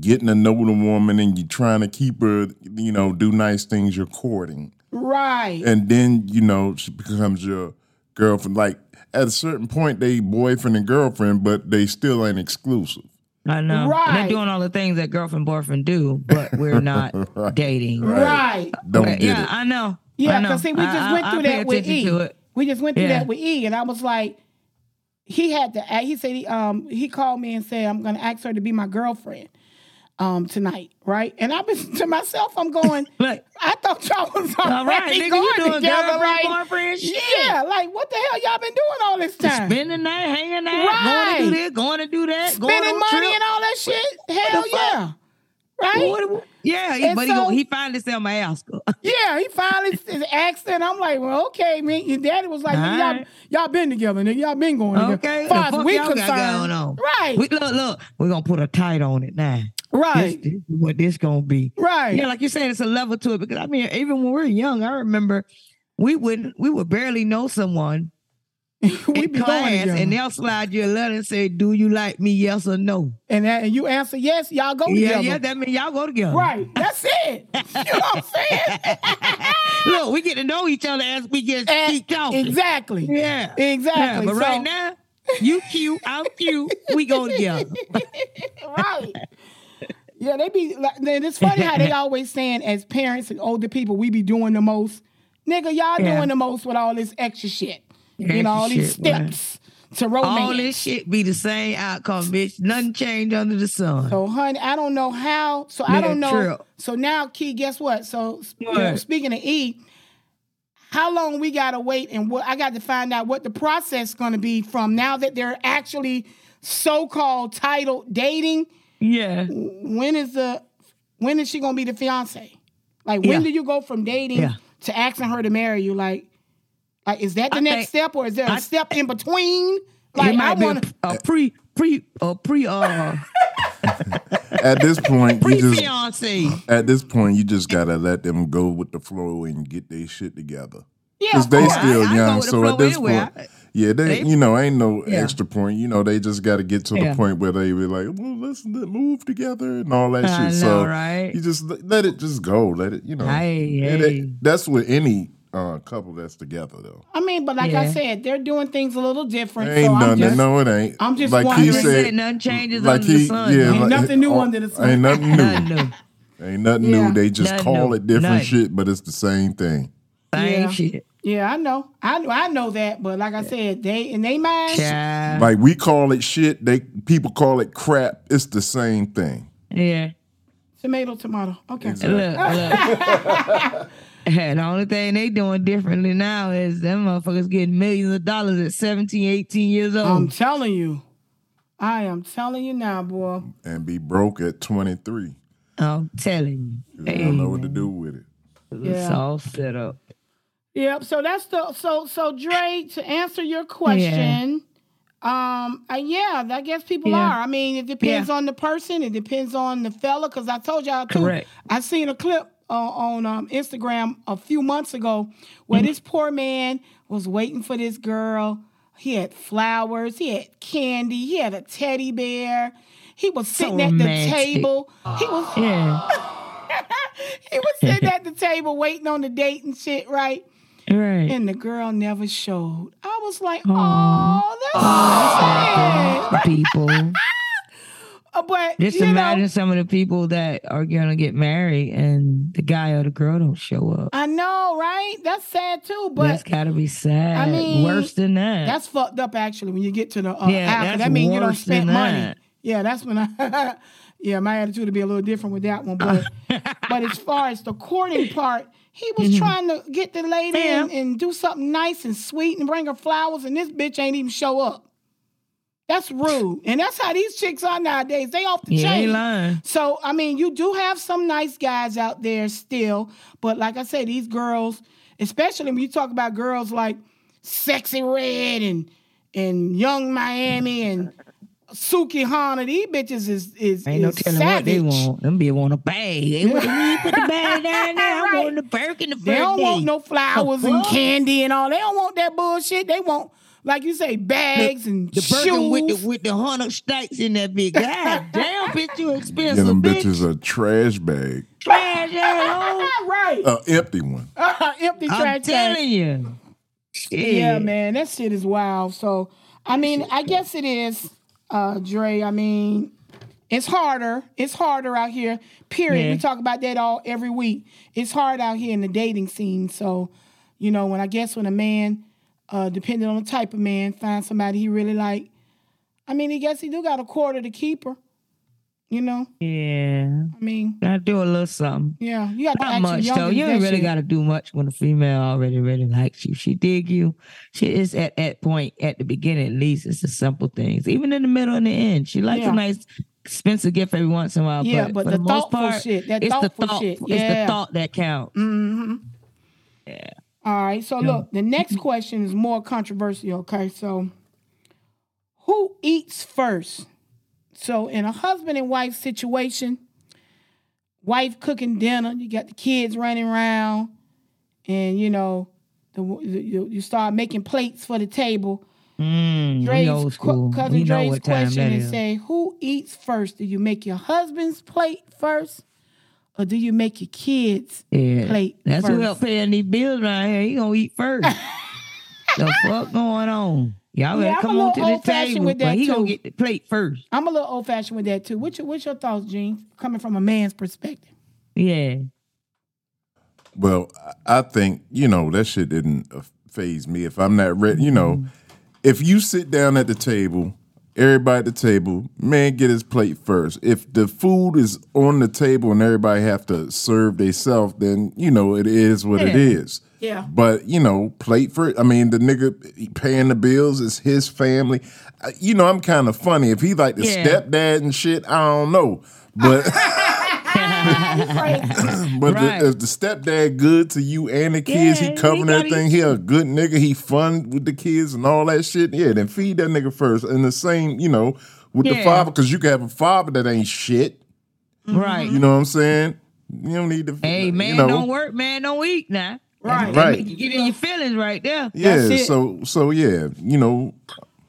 getting to know the woman and you're trying to keep her, you know, do nice things, you're courting. right. And then, you know, she becomes your girlfriend. Like at a certain point, they boyfriend and girlfriend, but they still ain't exclusive. I know. Right. They're doing all the things that girlfriend boyfriend do, but we're not dating. right. Don't Okay, get yeah, it. I know. Yeah, because see, we just I- went I- through I pay that with E. to it. We just went through Yeah. that with E, and I was like, he had to. act- He said he um he called me and said I'm gonna ask her to be my girlfriend um tonight, right? And I've been to myself, I'm going. Like, I thought y'all was All right, nigga, you doing together, like, boyfriend shit. yeah, like what the hell y'all been doing all this time? spending night, hanging out, Right. going to do this, going to do that, going Spending on money trip. and all that shit. Hell fuck? yeah, right? What- what- yeah, he, but so- he, go, he finally said, I'm going to ask her. Yeah, he finally s- asked, and I'm like, well, okay, man. Your daddy was like, y'all, Alright. y'all been together, nigga. Y'all been going together. Okay, far as we concerned, right, We, look, look, we're to put a tight on it now. Right, This, this is what this going to be. right. Yeah, like you're saying, it's a level to it because I mean, even when we are young, I remember we wouldn't, we would barely know someone we in be class, and they'll slide you a letter and say, "Do you like me? Yes or no?" and, that, and you answer yes, y'all go Yeah, together. yeah, that means y'all go together. Right, that's it. you know what I'm saying? Look, we get to know each other as we get And- keep talking. exactly. Yeah, Exactly. Yeah, but So- right now, you cute, I'm cute. We go together. right. Yeah, they be like, then it's funny how they always saying as parents and older people, we be doing the most. Nigga, y'all Yeah. doing the most with all this extra shit. you know, all these steps to romance. All this shit be the same outcome, bitch. Nothing changed under the sun. So, honey, I don't know how. So I don't know. true. So now, Key, guess what? So you know, speaking of E, how long we gotta wait, and what I got to find out what the process going to be from now that they're actually so-called titled dating. Yeah, When is the when is she going to be the fiance? Like when Yeah. do you go from dating Yeah. to asking her to marry you? Like, like is that the I next think- step, or is there a I- step in between? Like I might be want a, a pre, pre, a pre, uh, At this point, you pre just fiance. at this point you just gotta let them go with the flow and get their shit together. yeah, Because they still I- I young, with so at this anyway. point, I- yeah, they, they- you know ain't no Yeah. extra point. You know, they just got to get to the point where they be like, well, let's move together and all that I shit. know, so right? you just let, let it just go. Let it, you know. Hey, hey. it- that's with any uh, couple that's together though. I mean, but like I said, they're doing things a little different. Ain't so nothing. just, no, it ain't. I'm just like wondering- he said. said nothing changes like under the he, sun. yeah, Ain't like- nothing new oh, under the sun. Ain't nothing Nothing new. new. Ain't nothing Yeah. new. They just Nothing call new. it different Nothing. shit, but it's the same thing. Same Yeah. shit. Yeah, I know. I I know that, but like I said, they in they mind. Child. Like we call it shit, they people call it crap. It's the same thing. Yeah. Tomato, tomato. Okay. Look, look. the only thing they doing differently now is them motherfuckers getting millions of dollars at 17, 18 years old. I'm telling you. I am telling you now, boy. And be broke at 23. I'm telling you. They don't know what to do with it. It's all set up. Yep. So that's the so so Dre. To answer your question, Yeah. um, uh, yeah, I guess people Yeah. are. I mean, it depends on the person. It depends on the fella. Because I told y'all too. Correct. I seen a clip uh, on um, Instagram a few months ago where Mm-hmm. this poor man was waiting for this girl. He had flowers. He had candy. He had a teddy bear. He was So sitting at the table. He was Yeah. he was sitting at the table waiting on the date and shit, right? Right. And the girl never showed. I was like, oh, that's sad. people. Uh, But Just imagine know, some of the people that are gonna get married and the guy or the girl don't show up. I know, right? That's sad too. that's But gotta be sad. I mean, worse than that. that's fucked up actually. When you get to the uh, Yeah, after, that's that means you don't spend money. that. Yeah, that's when I. Yeah, my attitude would be a little different with that one. But but as far as the courting part, he was Mm-hmm. trying to get the lady and, and do something nice and sweet and bring her flowers, and this bitch ain't even show up. That's rude. And that's how these chicks are nowadays. They off the You chain. ain't lying. So, I mean, you do have some nice guys out there still, but like I say, these girls, especially when you talk about girls like Sexyy Red and and Young Miami and Sukihana, these bitches is is, Ain't no telling savage. what they want. Them be want a bag. They want to put the bag down there. I'm wanting the Birkin, the They don't want no flowers and candy and all. They don't want that bullshit. They want, like you say, bags and The shoes. Birkin with the with the hundred stacks in that big. God damn, bitch, you Yeah, expensive, them bitch. bitches a trash bag, Trash asshole. right. a empty one. Uh, uh, empty I'm trash telling can. you. Yeah, man, that shit is wild. So, I mean, I guess it is, uh, Dre. I mean, it's harder. It's harder out here. Period. Yeah. We talk about that all every week. It's hard out here in the dating scene. So, you know, when I guess when a man, uh, depending on the type of man, finds somebody he really like, I mean, he guess he do got a quarter to keep her. You know, Yeah. I mean, Gotta do a little something. yeah, you got to Not much though. You ain't really got to do much when a female already really likes you. She dig you. She is at that point at the beginning. At least it's the simple things. Even in the middle and the end, she likes Yeah. a nice expensive gift every once in a while. Yeah, but, but for the the, most thoughtful part, shit, that it's the thoughtful thought. shit, It's the thought that counts. Mm-hmm. Yeah. All right. So look, the next question is more controversial. Okay. So who eats first? So in a husband and wife situation, wife cooking dinner, you got the kids running around, and you know, the, you, you start making plates for the table. Mm, Dre's qu- school. cousin we know Dre's question that is say, who eats first? Do you make your husband's plate first, or do you make your kids' Yeah. plate That's first? who help paying these bills right here. He gonna eat first. the fuck going on? Y'all Yeah, better I'm come on to the table. with that, but he too. gonna get the plate first. I'm a little old fashioned with that too. What's your, what's your thoughts, Gene? Coming from a man's perspective. Yeah. Well, I I think you know that shit didn't phase me. If I'm not ready, you know, mm-hmm. if you sit down at the table, everybody at the table, man, get his plate first. If the food is on the table and everybody have to serve themselves, then you know it is what it Yeah. is. Yeah. But you know, plate first. I mean, the nigga paying the bills is his family. Uh, You know, I'm kind of funny. If he like the Yeah. stepdad and shit, I don't know, but. But Right. the, if the stepdad good to you and the kids, Yeah, he he covering gotta everything. He a good nigga. He fun with the kids and all that shit. Yeah, then feed that nigga first. And the same, you know, with the father, because you can have a father that ain't shit. Right. You know what I'm saying? You don't need to. Hey, man, you know, don't work, man, don't eat now. Right. Right. You get in your feelings right there. Yeah. That's it. So so yeah, you know,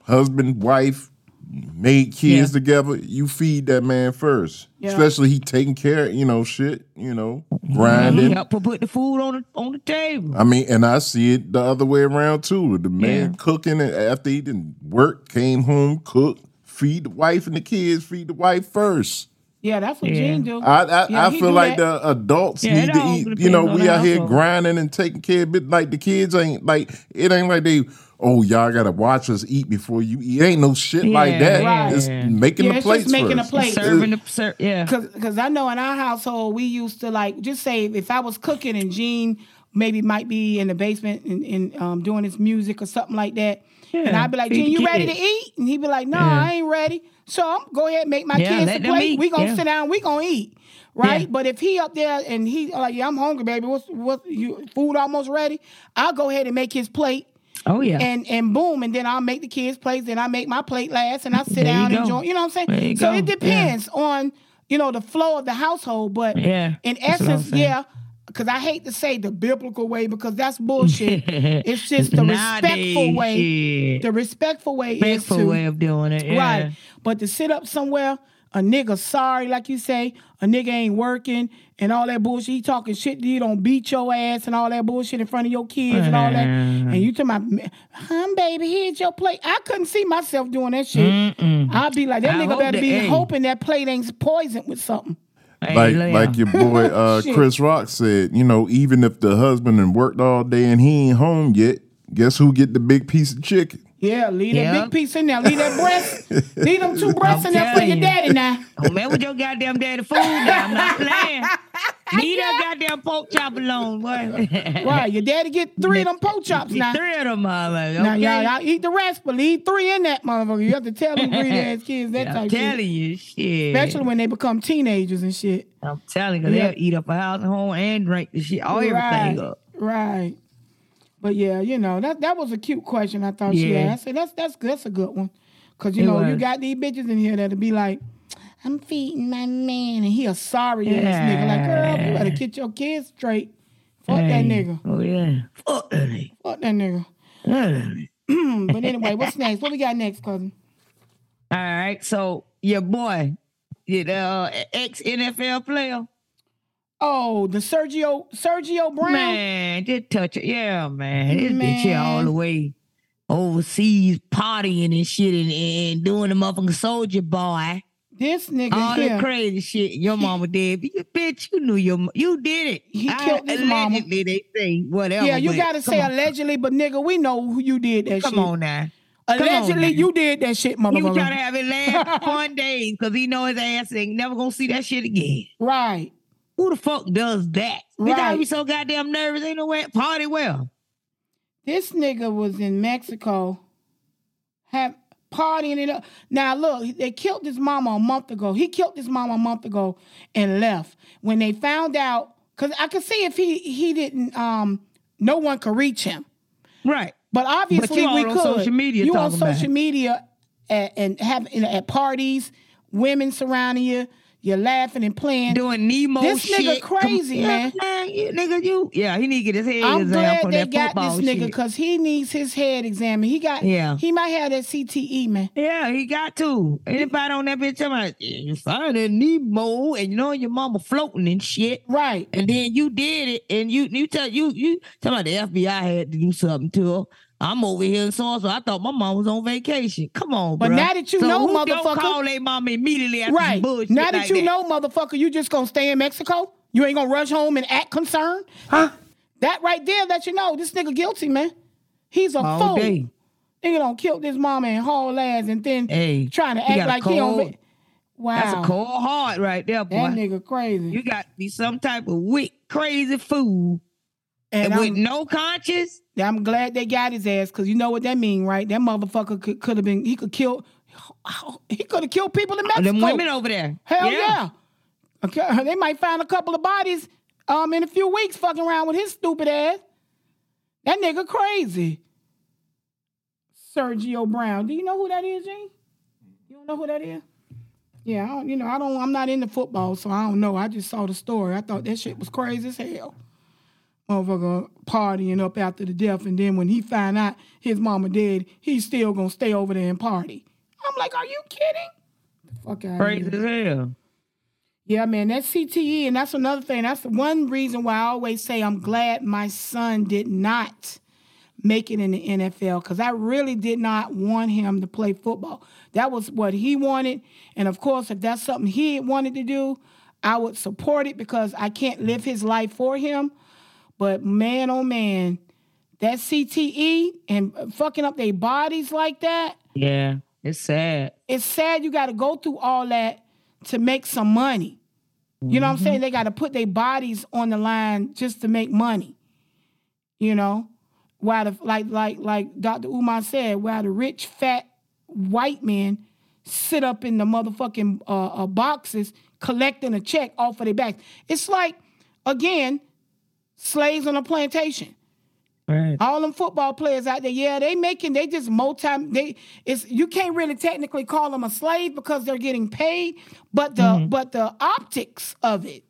husband, wife, made kids Yeah. together. You feed that man first, Yeah. especially he taking care, you know, shit. You know, mm-hmm. And he grinding. help her put the food on the on the table. I mean, and I see it the other way around too. The man Yeah. cooking and after he didn't work, came home, cooked, feed the wife and the kids, feed the wife first. Yeah, that's what Yeah. Gene do. I I, Yeah, I feel like that. the adults Yeah, need to eat. You know, we the out here grinding and taking care of it. Like the kids ain't like it ain't like they. Oh, y'all gotta watch us eat before you eat. Ain't no shit like that. right. It's making Yeah, the it's plates just making first. a plate. Serving the ser- yeah. Cause, cause I know in our household we used to like just say if I was cooking and Gene maybe might be in the basement and, and um, doing his music or something like that, and I'd be like, Gene, you ready to eat? And he'd be like, No, Yeah. I ain't ready. So I'm go ahead and make my Yeah, kids a plate. eat, We gonna yeah. sit down. We gonna eat. Right, Yeah. but if he up there and he like, yeah, I'm hungry, baby. What's what? You food almost ready? I'll go ahead and make his plate, Oh yeah. and and boom, and then I'll make the kids' plates. Then I make my plate last, and I sit There down and enjoy. You know what I'm saying? So go. it depends on you know the flow of the household, but Yeah, in that's what I'm essence, yeah. Because I hate to say the biblical way because that's bullshit. it's just the respectful way. The respectful way is Respectful to way of doing it. Yeah. Right. But to sit up somewhere, a nigga sorry, like you say, a nigga ain't working and all that bullshit. He talking shit to you, don't beat your ass and all that bullshit in front of your kids and all that. And you talking about, hum, baby, here's your plate. I couldn't see myself doing that shit. I'd be like, that I nigga better be hoping that plate ain't poisoned with something. Like like your boy uh, Chris Rock said, you know, even if the husband and worked all day and he ain't home yet, guess who get the big piece of chicken? Yeah, leave that big piece in there. Leave that breast. leave them two breasts in there for your daddy now. Don't mess with your goddamn daddy food now. I'm not playing. Leave that goddamn pork chop alone, boy. Right, your daddy get three of them pork chops now. Three of them, motherfuckers. Now, y'all, y'all eat the rest, but leave three in that motherfucker. You have to tell them greedy ass kids that I'm type telling shit. you, shit. Especially when they become teenagers and shit. I'm telling you, Yeah. they'll eat up a house and home and drink the shit, all right, everything up. Right. But yeah, you know, that that was a cute question I thought she Yeah. asked. And that's that's that's a good one. Cause you It know, you got these bitches in here that'll be like, I'm feeding my man, and he a sorry ass nigga. Like, girl, you better get your kids straight. Fuck that nigga. Oh, yeah. Fuck that nigga. Fuck that nigga. Yeah. but anyway, what's next? What we got next, cousin? All right, so your boy, the uh, ex NFL player, Oh, the Sergio Sergio Brown. man, just touch it. Yeah, man, this bitch here all the way overseas partying and shit and, and doing the motherfucking soldier boy. This nigga All here. that crazy shit your mama did. You, bitch, you knew your you did it. He I- killed his mama. allegedly, They say whatever. Yeah, you gotta say on. allegedly, but nigga, we know who you did that Come shit. on now. Come on Allegedly, you did that shit, He was trying to have it last fun days because he know his ass ain't never gonna see that shit again. Right. Who the fuck does that? Bitch, I Right. be so goddamn nervous. Ain't no way party well. This nigga was in Mexico, have partying it up. Now look, they killed his mama a month ago. He killed his mama a month ago and left. When they found out, because I could see if he he didn't, um, no one could reach him. Right. But obviously you all we on could. social media You on social media at, and have you know, at parties, women surrounding you, you're laughing and playing. Doing Nemo This nigga shit. crazy, Come- man. Yeah, man, you, nigga, you. Yeah, he need to get his head I'm examined glad they that football this nigga because he needs his head examined. He got Yeah. He might have that CTE, man. Yeah, he got to. Anybody on that bitch talking about you find a Nemo and you know your mama floating and shit. Right. And then you did it and you you tell you you talking about the FBI had to do something to her. I'm over here in so so I thought my mom was on vacation. Come on, But bruh. now that you So know, who motherfucker- don't call their mama immediately after Right. bullshit Now that like you know, motherfucker, you just gonna stay in Mexico? You ain't gonna rush home and act concerned? Huh? That right there let you know this nigga guilty, man. He's a All fool. day. Nigga don't kill this mom and haul ass and then Hey, trying to act got a like he on cold- va- Wow. That's a cold heart right there, boy. That nigga crazy. You got to be some type of wick crazy fool. And And, with no conscience. I'm glad they got his ass because you know what that mean, right? That motherfucker could could have been he could kill he could have killed people in Mexico. Them women over there. Hell Yeah. yeah. Okay, they might find a couple of bodies um in a few weeks fucking around with his stupid ass. That nigga crazy. Sergio Brown. Do you know who that is, Gene? You don't know who that is? Yeah, I don't, you know, I don't I'm not into football, so I don't know. I just saw the story. I thought that shit was crazy as hell. Motherfucker partying up after the death, and then when he find out his mama dead, he's still gonna stay over there and party. I'm like, are you kidding? The fuck out Crazy as hell. yeah, man, that's CTE, and that's another thing. That's the one reason why I always say I'm glad my son did not make it in the NFL because I really did not want him to play football. That was what he wanted, and of course, if that's something he wanted to do, I would support it because I can't live his life for him. But man, oh man, that CTE and fucking up their bodies like that Yeah, it's sad. it's sad you got to go through all that to make some money. You know what I'm saying? They got to put their bodies on the line just to make money. You know, while the like like like Dr. Umar said, while the rich fat white men sit up in the motherfucking uh, uh, boxes collecting a check off of their backs. It's like again, slaves on a plantation. Right. All them football players out there, yeah, they making they just multi they it's you can't really technically call them a slave because they're getting paid, but the mm-hmm. but the optics of it,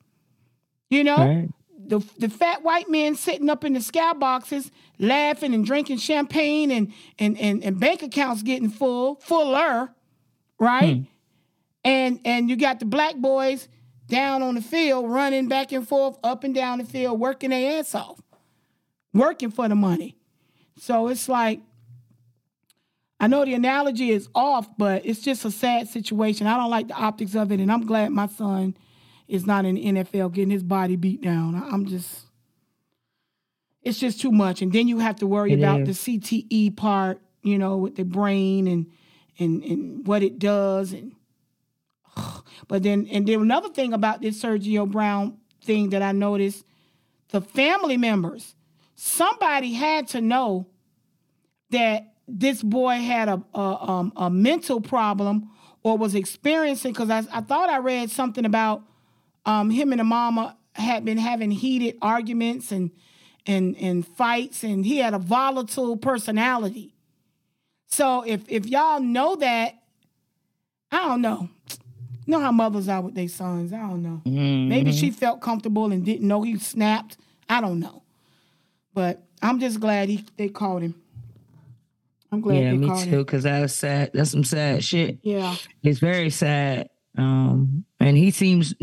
you know, Right. the the fat white men sitting up in the skyboxes laughing and drinking champagne and and and, and bank accounts getting full, fuller, right? Hmm. And and you got the black boys down on the field running back and forth, up and down the field, working their ass off working for the money. So it's like, I know the analogy is off, but it's just a sad situation. I don't like the optics of it, and I'm glad my son is not in the NFL getting his body beat down. I'm just, it's just too much. And then you have to worry It about is. the CTE part. you know, with the brain and and and what it does and but then and then another thing about this Sergio Brown thing that I noticed, the family members, somebody had to know that this boy had a a, um, a mental problem or was experiencing because I, I thought I read something about um, him and the mama had been having heated arguments and and and fights and he had a volatile personality. So if if y'all know that, I don't know. You know how mothers are with their sons. I don't know. Maybe Mm-hmm. she felt comfortable and didn't know he snapped. I don't know. But I'm just glad he they called him. I'm glad Yeah, they me too. him. Because that's sad. That's some sad shit. Yeah. It's very sad. Um, and he seems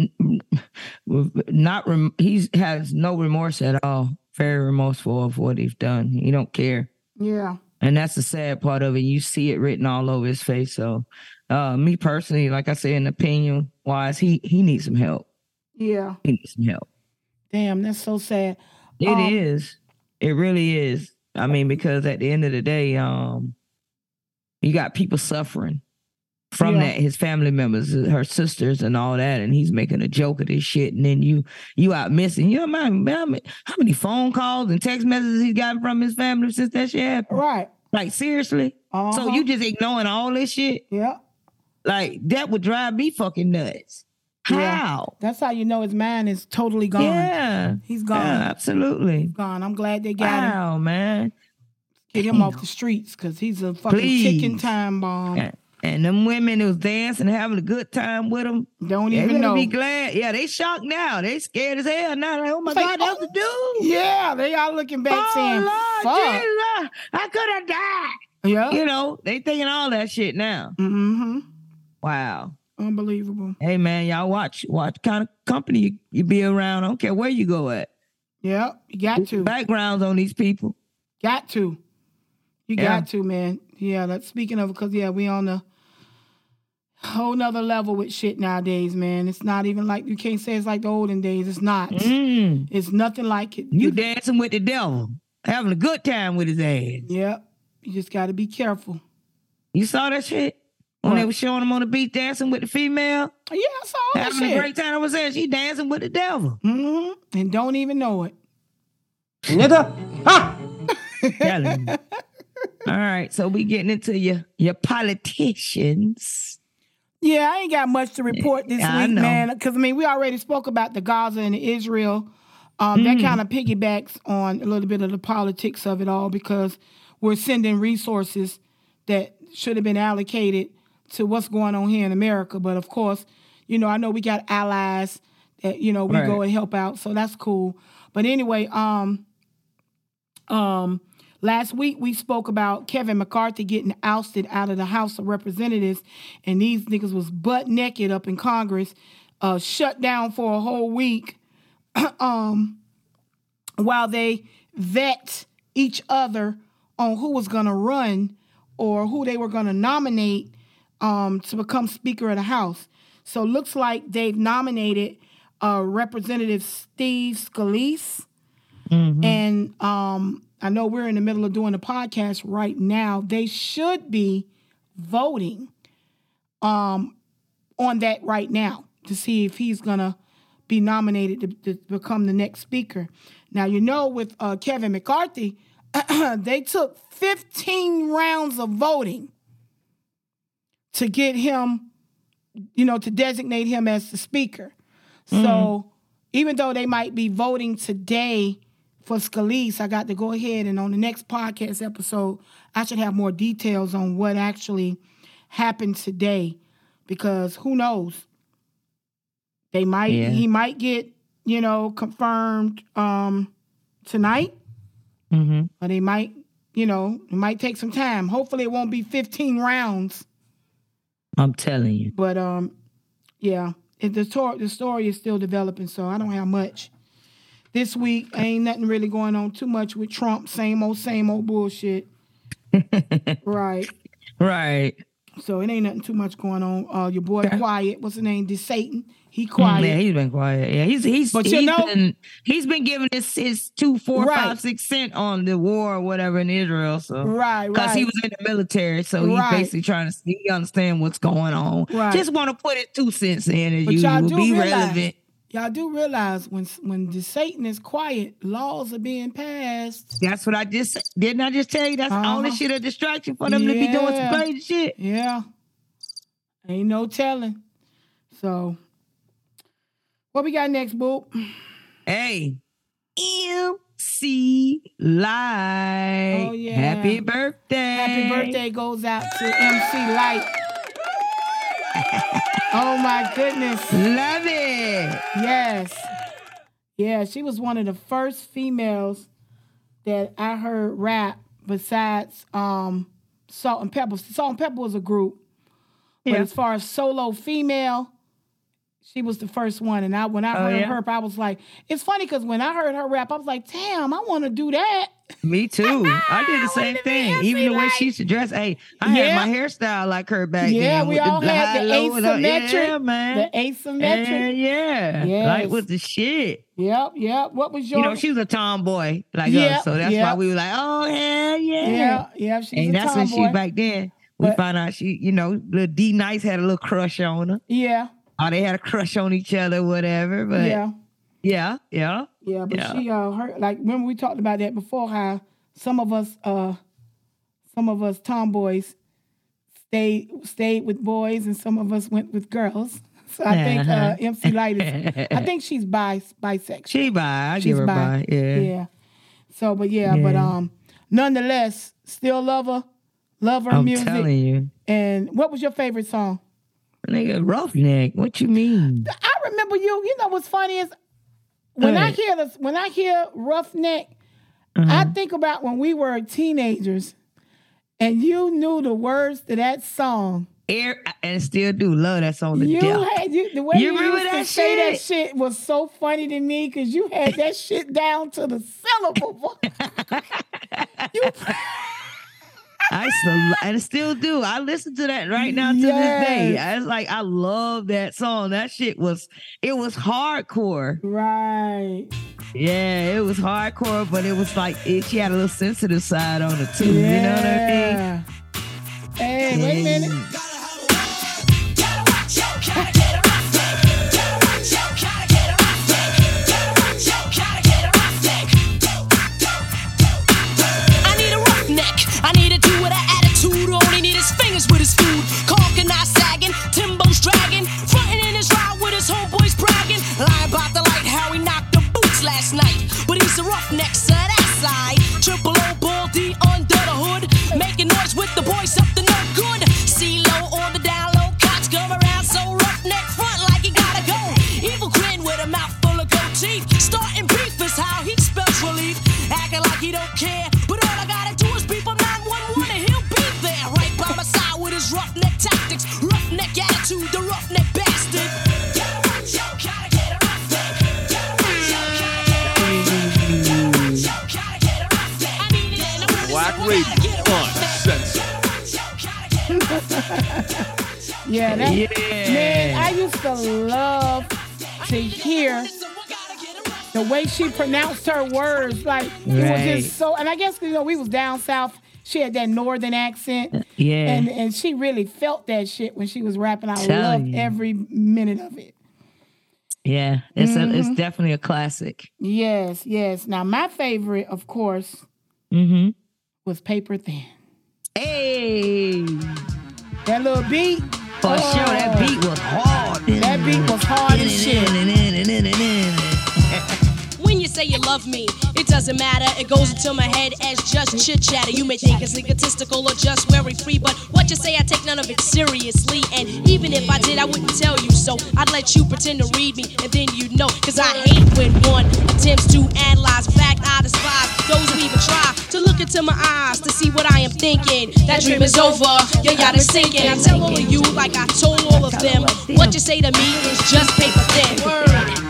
not. Rem- he has no remorse at all. Very remorseful of what he's done. He don't care. Yeah. And that's the sad part of it. You see it written all over his face. So, uh, me personally, like I said, in opinion wise, he he needs some help. Yeah. He needs some help. Damn, that's so sad. It Um, is. It really is. I mean, because at the end of the day, um, you got people suffering from Yeah. that. His family members, her sisters, and all that, and he's making a joke of this shit. And then you, you out missing. You know, man, man, how many phone calls and text messages he's gotten from his family since that shit happened? Right. Like seriously. So Uh-huh. you just ignoring all this shit? Yeah. Like that would drive me fucking nuts. Yeah. How? That's how you know his mind is totally gone. Yeah. He's gone. Yeah, absolutely. Gone. I'm glad they got him. Wow, man. Get him off the streets because he's a fucking Please. ticking time bomb. And, and them women who's dancing, having a good time with him. Don't even know. Be glad. Yeah, they shocked now. They scared as hell now. Like, oh my It's like, God, that's the dude. Yeah, they all looking back Oh saying, Lord, fuck. Jesus, I could have died. Yeah. You know, they thinking all that shit now. Mm-hmm. Wow. Unbelievable. Hey man, y'all watch watch kind of company you, you be around. I don't care where you go at. Yeah, you got to. Backgrounds on these people. Got to. You Yeah. got to, man. Yeah, that's speaking of because yeah, we on the whole nother level with shit nowadays, man. It's not even like you can't say it's like the olden days. It's not. Mm. It's nothing like it. You dancing with the devil, having a good time with his ass. Yep. You just got to be careful. You saw that shit when they What? were showing him on the beach dancing with the female, Yeah, I saw that having shit. a great time. I was there. she dancing with the devil. Mm-hmm. And don't even know it. Telling you. All right, so we getting into your your politicians. Yeah, I ain't got much to report this Yeah, week, man. Because I mean, we already spoke about the Gaza and Israel. Um, Mm. That kind of piggybacks on a little bit of the politics of it all because we're sending resources that should have been allocated to what's going on here in America. But of course, you know, I know we got allies that you know we go and help out, so that's cool. But anyway, um, um, last week we spoke about Kevin McCarthy getting ousted out of the House of Representatives, and these niggas was butt naked up in Congress, uh, shut down for a whole week, um, while they vet each other on who was gonna run or who they were gonna nominate um, to become Speaker of the House. So looks like they've nominated uh, Representative Steve Scalise. And um, I know we're in the middle of doing the podcast right now. They should be voting um, on that right now to see if he's gonna be nominated to, to become the next speaker. Now you know with uh, Kevin McCarthy, they took 15 rounds of voting to get him, you know, to designate him as the speaker. So even though they might be voting today for Scalise, I got to go ahead and on the next podcast episode, I should have more details on what actually happened today because who knows? They might Yeah. he might get, you know, confirmed um tonight, Mm-hmm. or they might, you know, it might take some time. Hopefully it won't be 15 rounds. I'm telling you. But um, yeah, the story the story is still developing, so I don't have much. This week ain't nothing really going on too much with Trump. Same old, same old bullshit. right. Right. So it ain't nothing too much going on. Uh, your boy quiet. What's his name? This Satan. He Mm, quiet. Yeah, he's been quiet. Yeah, he's he's But you he's know- been, he's been giving his his two, four, Right. five, six cent on the war or whatever in Israel. So Right, because he was in the military, so he's Right. basically trying to see he understand what's going on. Right. Just want to put his two cents in as But y'all usual, do be realize, relevant. Y'all do realize when when the Satan is quiet, laws are being passed. That's what I just didn't. I just tell you that's all this Uh-huh. shit a distraction for them to be doing Yeah. some crazy shit. Yeah, ain't no telling. So, what we got next, Boop? Hey, MC Lyte. Oh, yeah. Happy birthday. Happy birthday goes out to MC Lyte. oh my goodness. Love it. Yes. Yeah, she was one of the first females that I heard rap besides um Salt-N-Pepa. Salt and Pepper was a group. But Yeah. as far as solo female, she was the first one. And I when I Oh, heard yeah? her, I was like, it's funny because when I heard her rap, I was like, damn, I want to do that. Me too. I did the same thing. Even the way she used to dress. Hey, I Yeah. had my hairstyle like her back yeah, then. Yeah, we all had the high-low and asymmetric. Yeah, man. The asymmetric. Yeah, yeah. Yes. Like with the shit. Yep, yep. What was your You know, she was a tomboy like Yep, us. So that's yep. why we were like, oh, hell yeah. Yeah, yeah, she's and a that's when she back then. We But- found out she, you know, little D-Nice had a little crush on her. Yeah, Or they had a crush on each other, whatever. But yeah. yeah, yeah. Yeah, but Yeah. she uh her like remember we talked about that before how some of us uh some of us tomboys stayed stayed with boys and some of us went with girls. So I think uh Uh-huh. MC Lyte is I think she's bi bisexual. She bi. I She's give her bi. bi. Yeah. Yeah. So but yeah, but um nonetheless, still love her, love her music. I'm music. telling you. And what was your favorite song? Nigga, Ruffneck. What you mean? I remember you. You know what's funny is when I hear this, when I hear Ruffneck, I uh-huh. think about when we were teenagers, and you knew the words to that song. Air and still do love that song to You death. had you the way You you, remember used to that say that shit? shit was so funny to me because you had that shit down to the syllable. you, I still, and still do. I listen to that right now to this day. Yes. I was like, I love that song. That shit was, it was hardcore. right. Yeah, it was hardcore, but it was like it, she had a little sensitive side on it too. You know what I mean? Yeah. Hey, wait a minute. Fingers with his food. Yeah, that, Yeah. man, I used to love to hear the way she pronounced her words. Like it was just so. And I guess you know we was down south. She had that northern accent. Yeah. and and she really felt that shit when she was rapping. I Telling loved you. every minute of it. Yeah, it's a, it's Mhm. definitely a classic. Yes, yes. Now my favorite, of course, Mm-hmm. was Paper Thin. Hey, That little beat. For sure, that oh, beat was hard. That beat was hard as shit. Say you love me, it doesn't matter. It goes into my head as just chit chatter. You may think it's egotistical or just very free, but what you say, I take none of it seriously. And even if I did, I wouldn't tell you so. I'd let you pretend to read me, and then you'd know. Cause I hate when one attempts to analyze. Fact, I despise those who even try to look into my eyes to see what I am thinking. That dream is over. Your yacht is sinking. I tell all of you, like I told all of them, what you say to me is just paper thin. Word.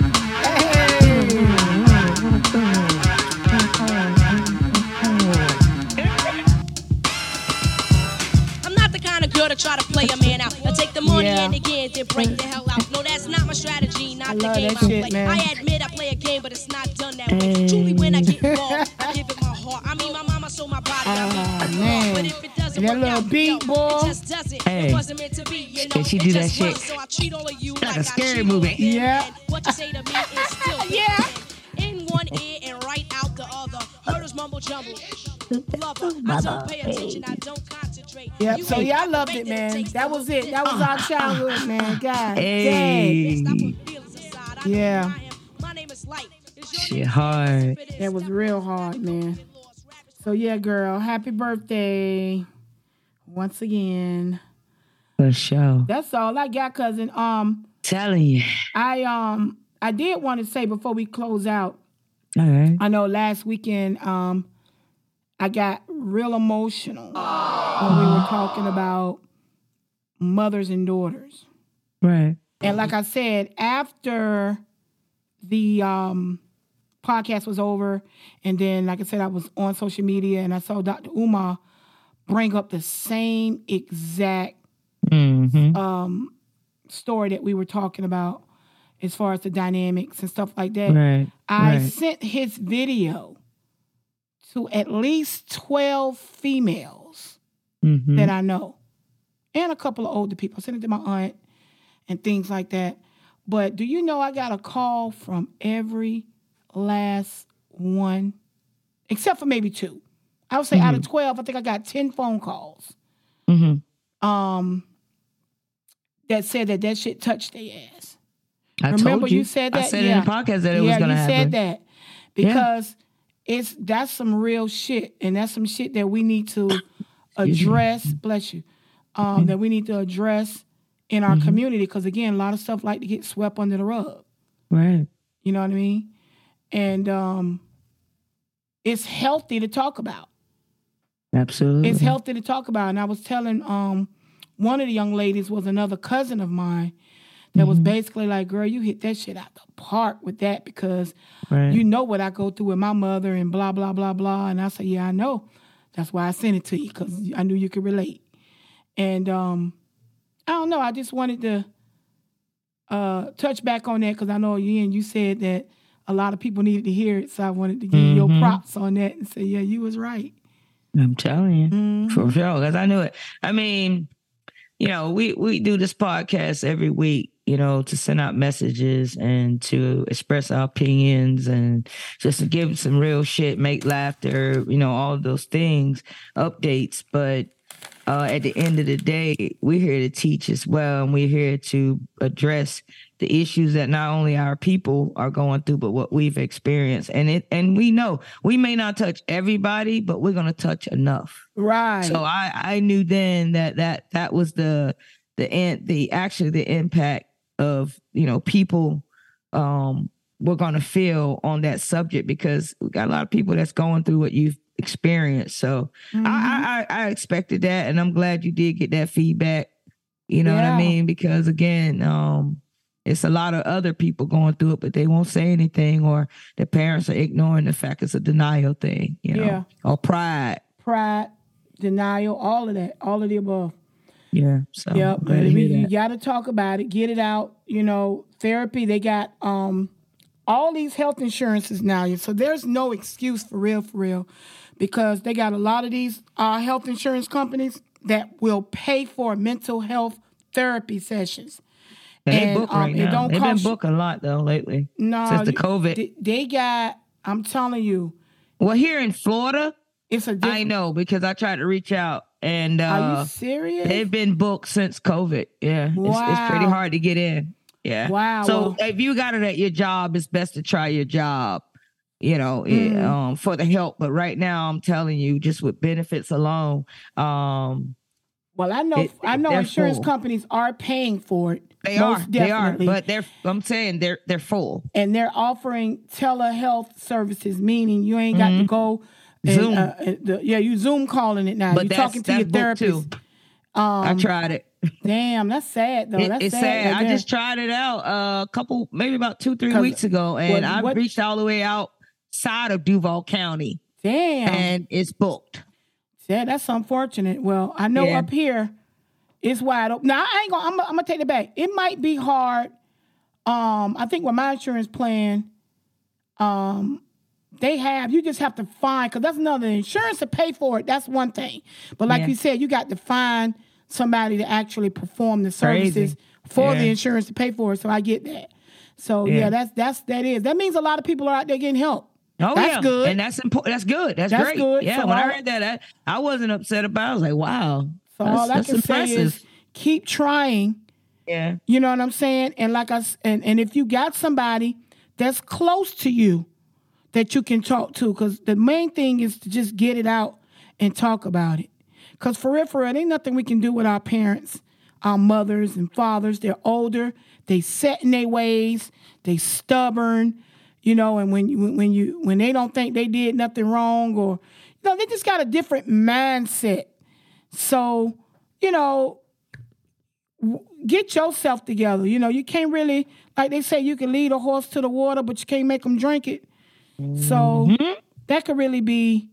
to try to play a man out. I take the money yeah. and again, then break the hell out. No, that's not my strategy, not I the game I shit, play. Man. I admit I play a game, but it's not done that way. Mm. Truly, when I get involved, I give it my heart. I mean, my mama sold my body. Uh, man. But if it doesn't that work little out, beat, yo, boy. it just doesn't. Hey. It wasn't meant to be, you know. And she do that shit. Was, so I treat all of you like, like a scary movie. Yeah. What you say to me is still yeah. in one ear and right out the other. Murders mumble jumble. Lover, I don't pay attention. I don't contact. Yep. So ain't yeah, I loved it, man. That was it. That was our childhood, man. God Hey. dang. Yeah. My name is Lyte. Shit hard. That was real hard, man. So yeah, girl, happy birthday once again. For sure. That's all I got, cousin. Um, Telling you. I um, I did want to say before we close out. All right. I know last weekend, um, I got real emotional when we were talking about mothers and daughters. Right. And like I said, after the um, podcast was over, and then like I said, I was on social media and I saw Dr. Umar bring up the same exact Mm-hmm. um, story that we were talking about as far as the dynamics and stuff like that. Right, I right. sent his video to at least 12 females Mhm. that I know and a couple of older people. I sent it to my aunt and things like that. But do you know I got a call from every last one, except for maybe two. I would say out of 12, I think I got 10 phone calls Mm-hmm. um, that said that that shit touched their ass. I Remember told you. you said I that? said yeah. in the podcast that it yeah, was gonna you happen. said that because it's that's some real shit, and that's some shit that we need to address. bless you. Um, Mm-hmm. that we need to address in our community because again, a lot of stuff like to get swept under the rug. Right. You know what I mean? And um, it's healthy to talk about. Absolutely. It's healthy to talk about. And I was telling um one of the young ladies was another cousin of mine that was basically like, girl, you hit that shit out the park with that because Right. you know what I go through with my mother and blah, blah, blah, blah. And I said, yeah, I know. That's why I sent it to you because I knew you could relate. And um, I don't know. I just wanted to uh, touch back on that because I know you and you said that a lot of people needed to hear it. So I wanted to give you your props on that and say, yeah, you was right. I'm telling you, Mm-hmm. for sure, because I knew it. I mean, you know, we we do this podcast every week, you know, to send out messages and to express our opinions and just to give some real shit, make laughter, you know, all of those things, updates. But uh, at the end of the day, we're here to teach as well, and we're here to address the issues that not only our people are going through, but what we've experienced. And it and we know we may not touch everybody, but we're gonna touch enough. Right. So I I knew then that that that was the the end the actually the impact of you know people um we're gonna feel on that subject because we got a lot of people that's going through what you've experienced. So Mm-hmm. I, I I expected that, and I'm glad you did get that feedback. You know what I mean? Because again, um, it's a lot of other people going through it, but they won't say anything, or the parents are ignoring the fact it's a denial thing, you know, Yeah. or pride. Pride, denial, all of that, all of the above. Yeah. So Yep. I'm glad to and we- you got to talk about it, get it out. You know, therapy. They got um all these health insurances now, so there's no excuse for real, for real, because they got a lot of these uh, health insurance companies that will pay for mental health therapy sessions. And they and, book um, right it now. don't They've been booking a lot though lately. No, since the COVID. They, they got. I'm telling you. Well, here in Florida, it's a a. I know because I tried to reach out and uh, Are you serious? They've been booked since COVID. Yeah, it's, it's pretty hard to get in. Yeah. Wow, So if you got it at your job, it's best to try your job. You know, it- Mhm. um, for the help. But right now, I'm telling you, just with benefits alone, um, Well, I know. It- I know insurance full. companies are paying for it. they are, they are. But they're. I'm saying they're they're full. and they're offering telehealth services, meaning you ain't got to go. And, Zoom. Uh, uh, the, yeah, you Zoom calling it now. But You're that's- talking to your therapist. too. Um, I tried it. Damn, that's sad though. It- that's it's sad. sad. right I just tried it out uh, a couple, maybe about two, three weeks ago, and what- I what- reached all the way outside of Duval County. Damn. And it's booked. Yeah, that's unfortunate. Well, I know Yeah. up here it's wide open. Now I ain't gonna. I'm, gonna- I'm gonna take it back. It might be hard um, I think with my insurance plan, um, they have you just have to find because that's another insurance to pay for it. That's one thing, but like Yeah. you said, you got to find somebody to actually perform the services Crazy. for the insurance to pay for it. So I get that. So yeah. Yeah. that's that's that is that means a lot of people are out there getting help. Oh that's yeah, good. and that's important. That's good. That's, That's great. good. Yeah, So when all- I heard that, I, I wasn't upset about. it. I was like, wow, So that's, all I can say impressive. is keep trying. yeah, You know what I'm saying? And like I and, and if you got somebody that's close to you that you can talk to, because the main thing is to just get it out and talk about it. Because for real, for real, ain't nothing we can do with our parents, our mothers and fathers. They're older, they set in their ways, they stubborn, you know. And when you when you when they don't think they did nothing wrong, or you know, they just got a different mindset. So you know, get yourself together. You know, you can't really, like they say, you can lead a horse to the water, but you can't make them drink it. So that could really be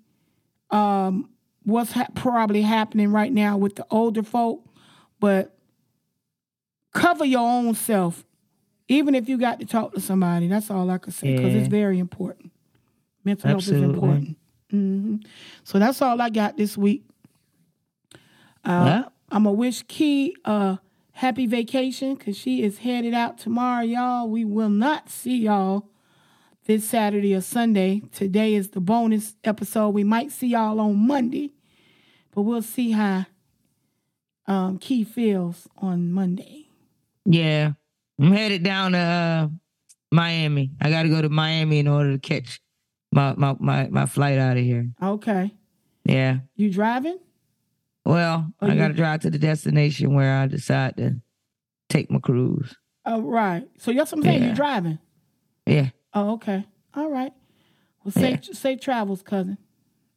um, what's ha- probably happening right now with the older folk. But cover your own self, even if you got to talk to somebody. That's all I could say because it's very important. Mental health is Absolutely. important. hmm So that's all I got this week. Uh, Well. I'm gonna wish Key a happy vacation because she is headed out tomorrow, y'all. We will not see y'all this Saturday or Sunday. Today is the bonus episode. We might see y'all on Monday, but we'll see how um, Key feels on Monday. yeah. I'm headed down to uh, Miami. I got to go to Miami in order to catch my my my, my flight out of here. Okay, Yeah. you driving? Well, I you- got to drive to the destination where I decide to take my cruise. Oh, right. So that's what I'm saying. Yeah. You're driving. Yeah. Oh, okay. All right. Well, safe safe travels, cousin.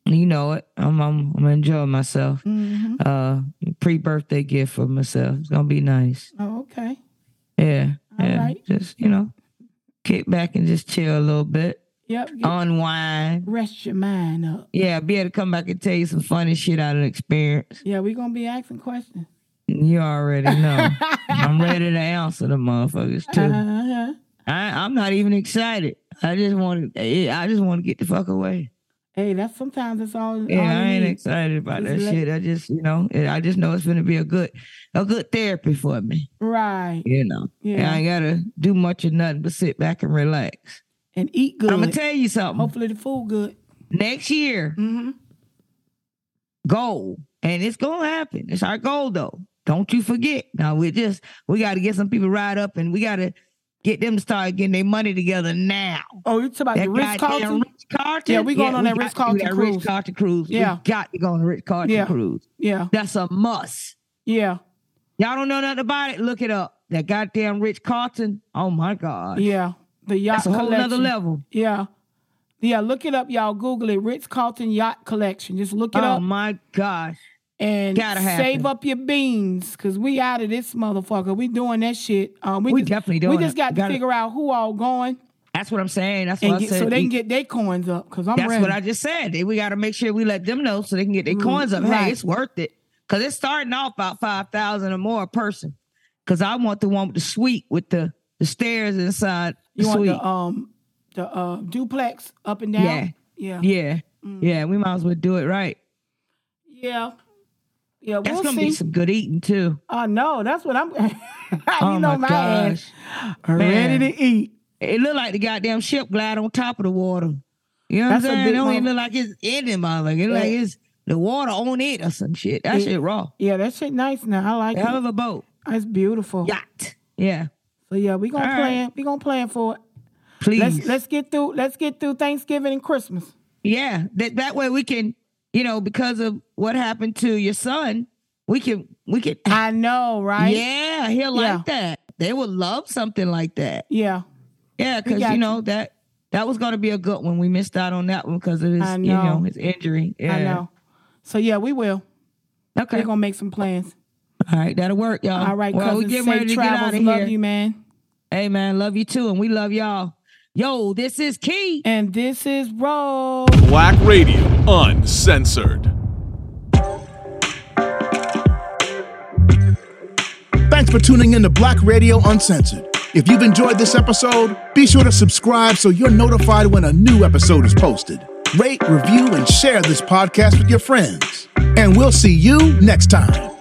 You know it. I'm I'm, I'm enjoying myself. hmm Uh, pre birthday gift for myself. It's gonna be nice. Oh, okay. Yeah. All yeah. right. Just you know, kick back and just chill a little bit, Yep. unwind. rest your mind up. Yeah, be able to come back and tell you some funny shit out of the experience. Yeah, we're gonna be asking questions. You already know. I'm ready to answer the motherfuckers too. Uh-huh. I, I'm not even excited. I just want to. I just want to get the fuck away. Hey, that's sometimes it's all. Yeah, all I ain't need. excited about that shit. I just, you know, I just know it's gonna be a good, a good therapy for me. Right. You know, Yeah. I ain't gotta do much or nothing but sit back and relax. And eat good. I'm gonna tell you something. Hopefully the food good. Next year, Mm-hmm. goal, and it's gonna happen. It's our goal, though. Don't you forget. Now we just we got to get some people right up, and we got to get them to start getting their money together now. Oh, you talking about That the Ritz Carlton? Ritz Carlton. Yeah, we going on that Ritz Carlton cruise. Ritz Carlton cruise. Yeah. we got to go on the Ritz Carlton Yeah. cruise. Yeah. That's a must. Yeah. Y'all don't know nothing about it. Look it up. That goddamn Ritz Carlton. Oh my god. Yeah. The yacht That's a whole collection. nother level. Yeah. Yeah, look it up, y'all. Google it. Ritz Carlton Yacht Collection. Just look it Oh up Oh my gosh. And gotta save happen. up your beans. Cause we out of this motherfucker. We doing that shit. Um, we, We just, definitely doing We just it. got to Gotta- figure out who all going That's what I'm saying. That's what I said. so they can get their coins up. Cause I'm That's ready. what I just said. We got to make sure we let them know so they can get their coins up. Right. Hey, it's worth it because it's starting off about five thousand or more a person. Because I want the one with the suite with the the stairs inside the you want suite. the um the uh duplex up and down? Yeah. Yeah. yeah, Mm. yeah. We might as well do it right. Yeah. Yeah, That's we'll gonna see. be some good eating too. I know. That's what I'm. you oh know my, my, gosh, ass ready to eat. It looked like the goddamn ship glide on top of the water. You know what That's I'm saying? It don't even look like it's in it, motherfucker. It look like it's the water on it or some shit. That Yeah. shit raw. Yeah, that shit nice now. I like Hell it. of a boat. It's beautiful. Yacht. Yeah. So yeah, we gonna All plan. We gonna plan for it. Please. Let's let's get through. Let's get through Thanksgiving and Christmas. Yeah, that that way we can, you know, because of what happened to your son, we can we can. I know, right? Yeah, he'll Yeah. like that. They would love something like that. Yeah. Yeah, because you you. know that that was going to be a good one. We missed out on that one because of his, I you know, know. his injury. Yeah. I know. So yeah, we will. Okay. We're gonna make some plans. All right, that'll work, y'all. All right, well, we Safe ready to get out of here. Love you, man. Hey, man, love you too, and we love y'all. Yo, this is Key. And this is Roll. Black Radio Uncensored. Thanks for tuning in to Black Radio Uncensored. If you've enjoyed this episode, be sure to subscribe so you're notified when a new episode is posted. Rate, review, and share this podcast with your friends. And we'll see you next time.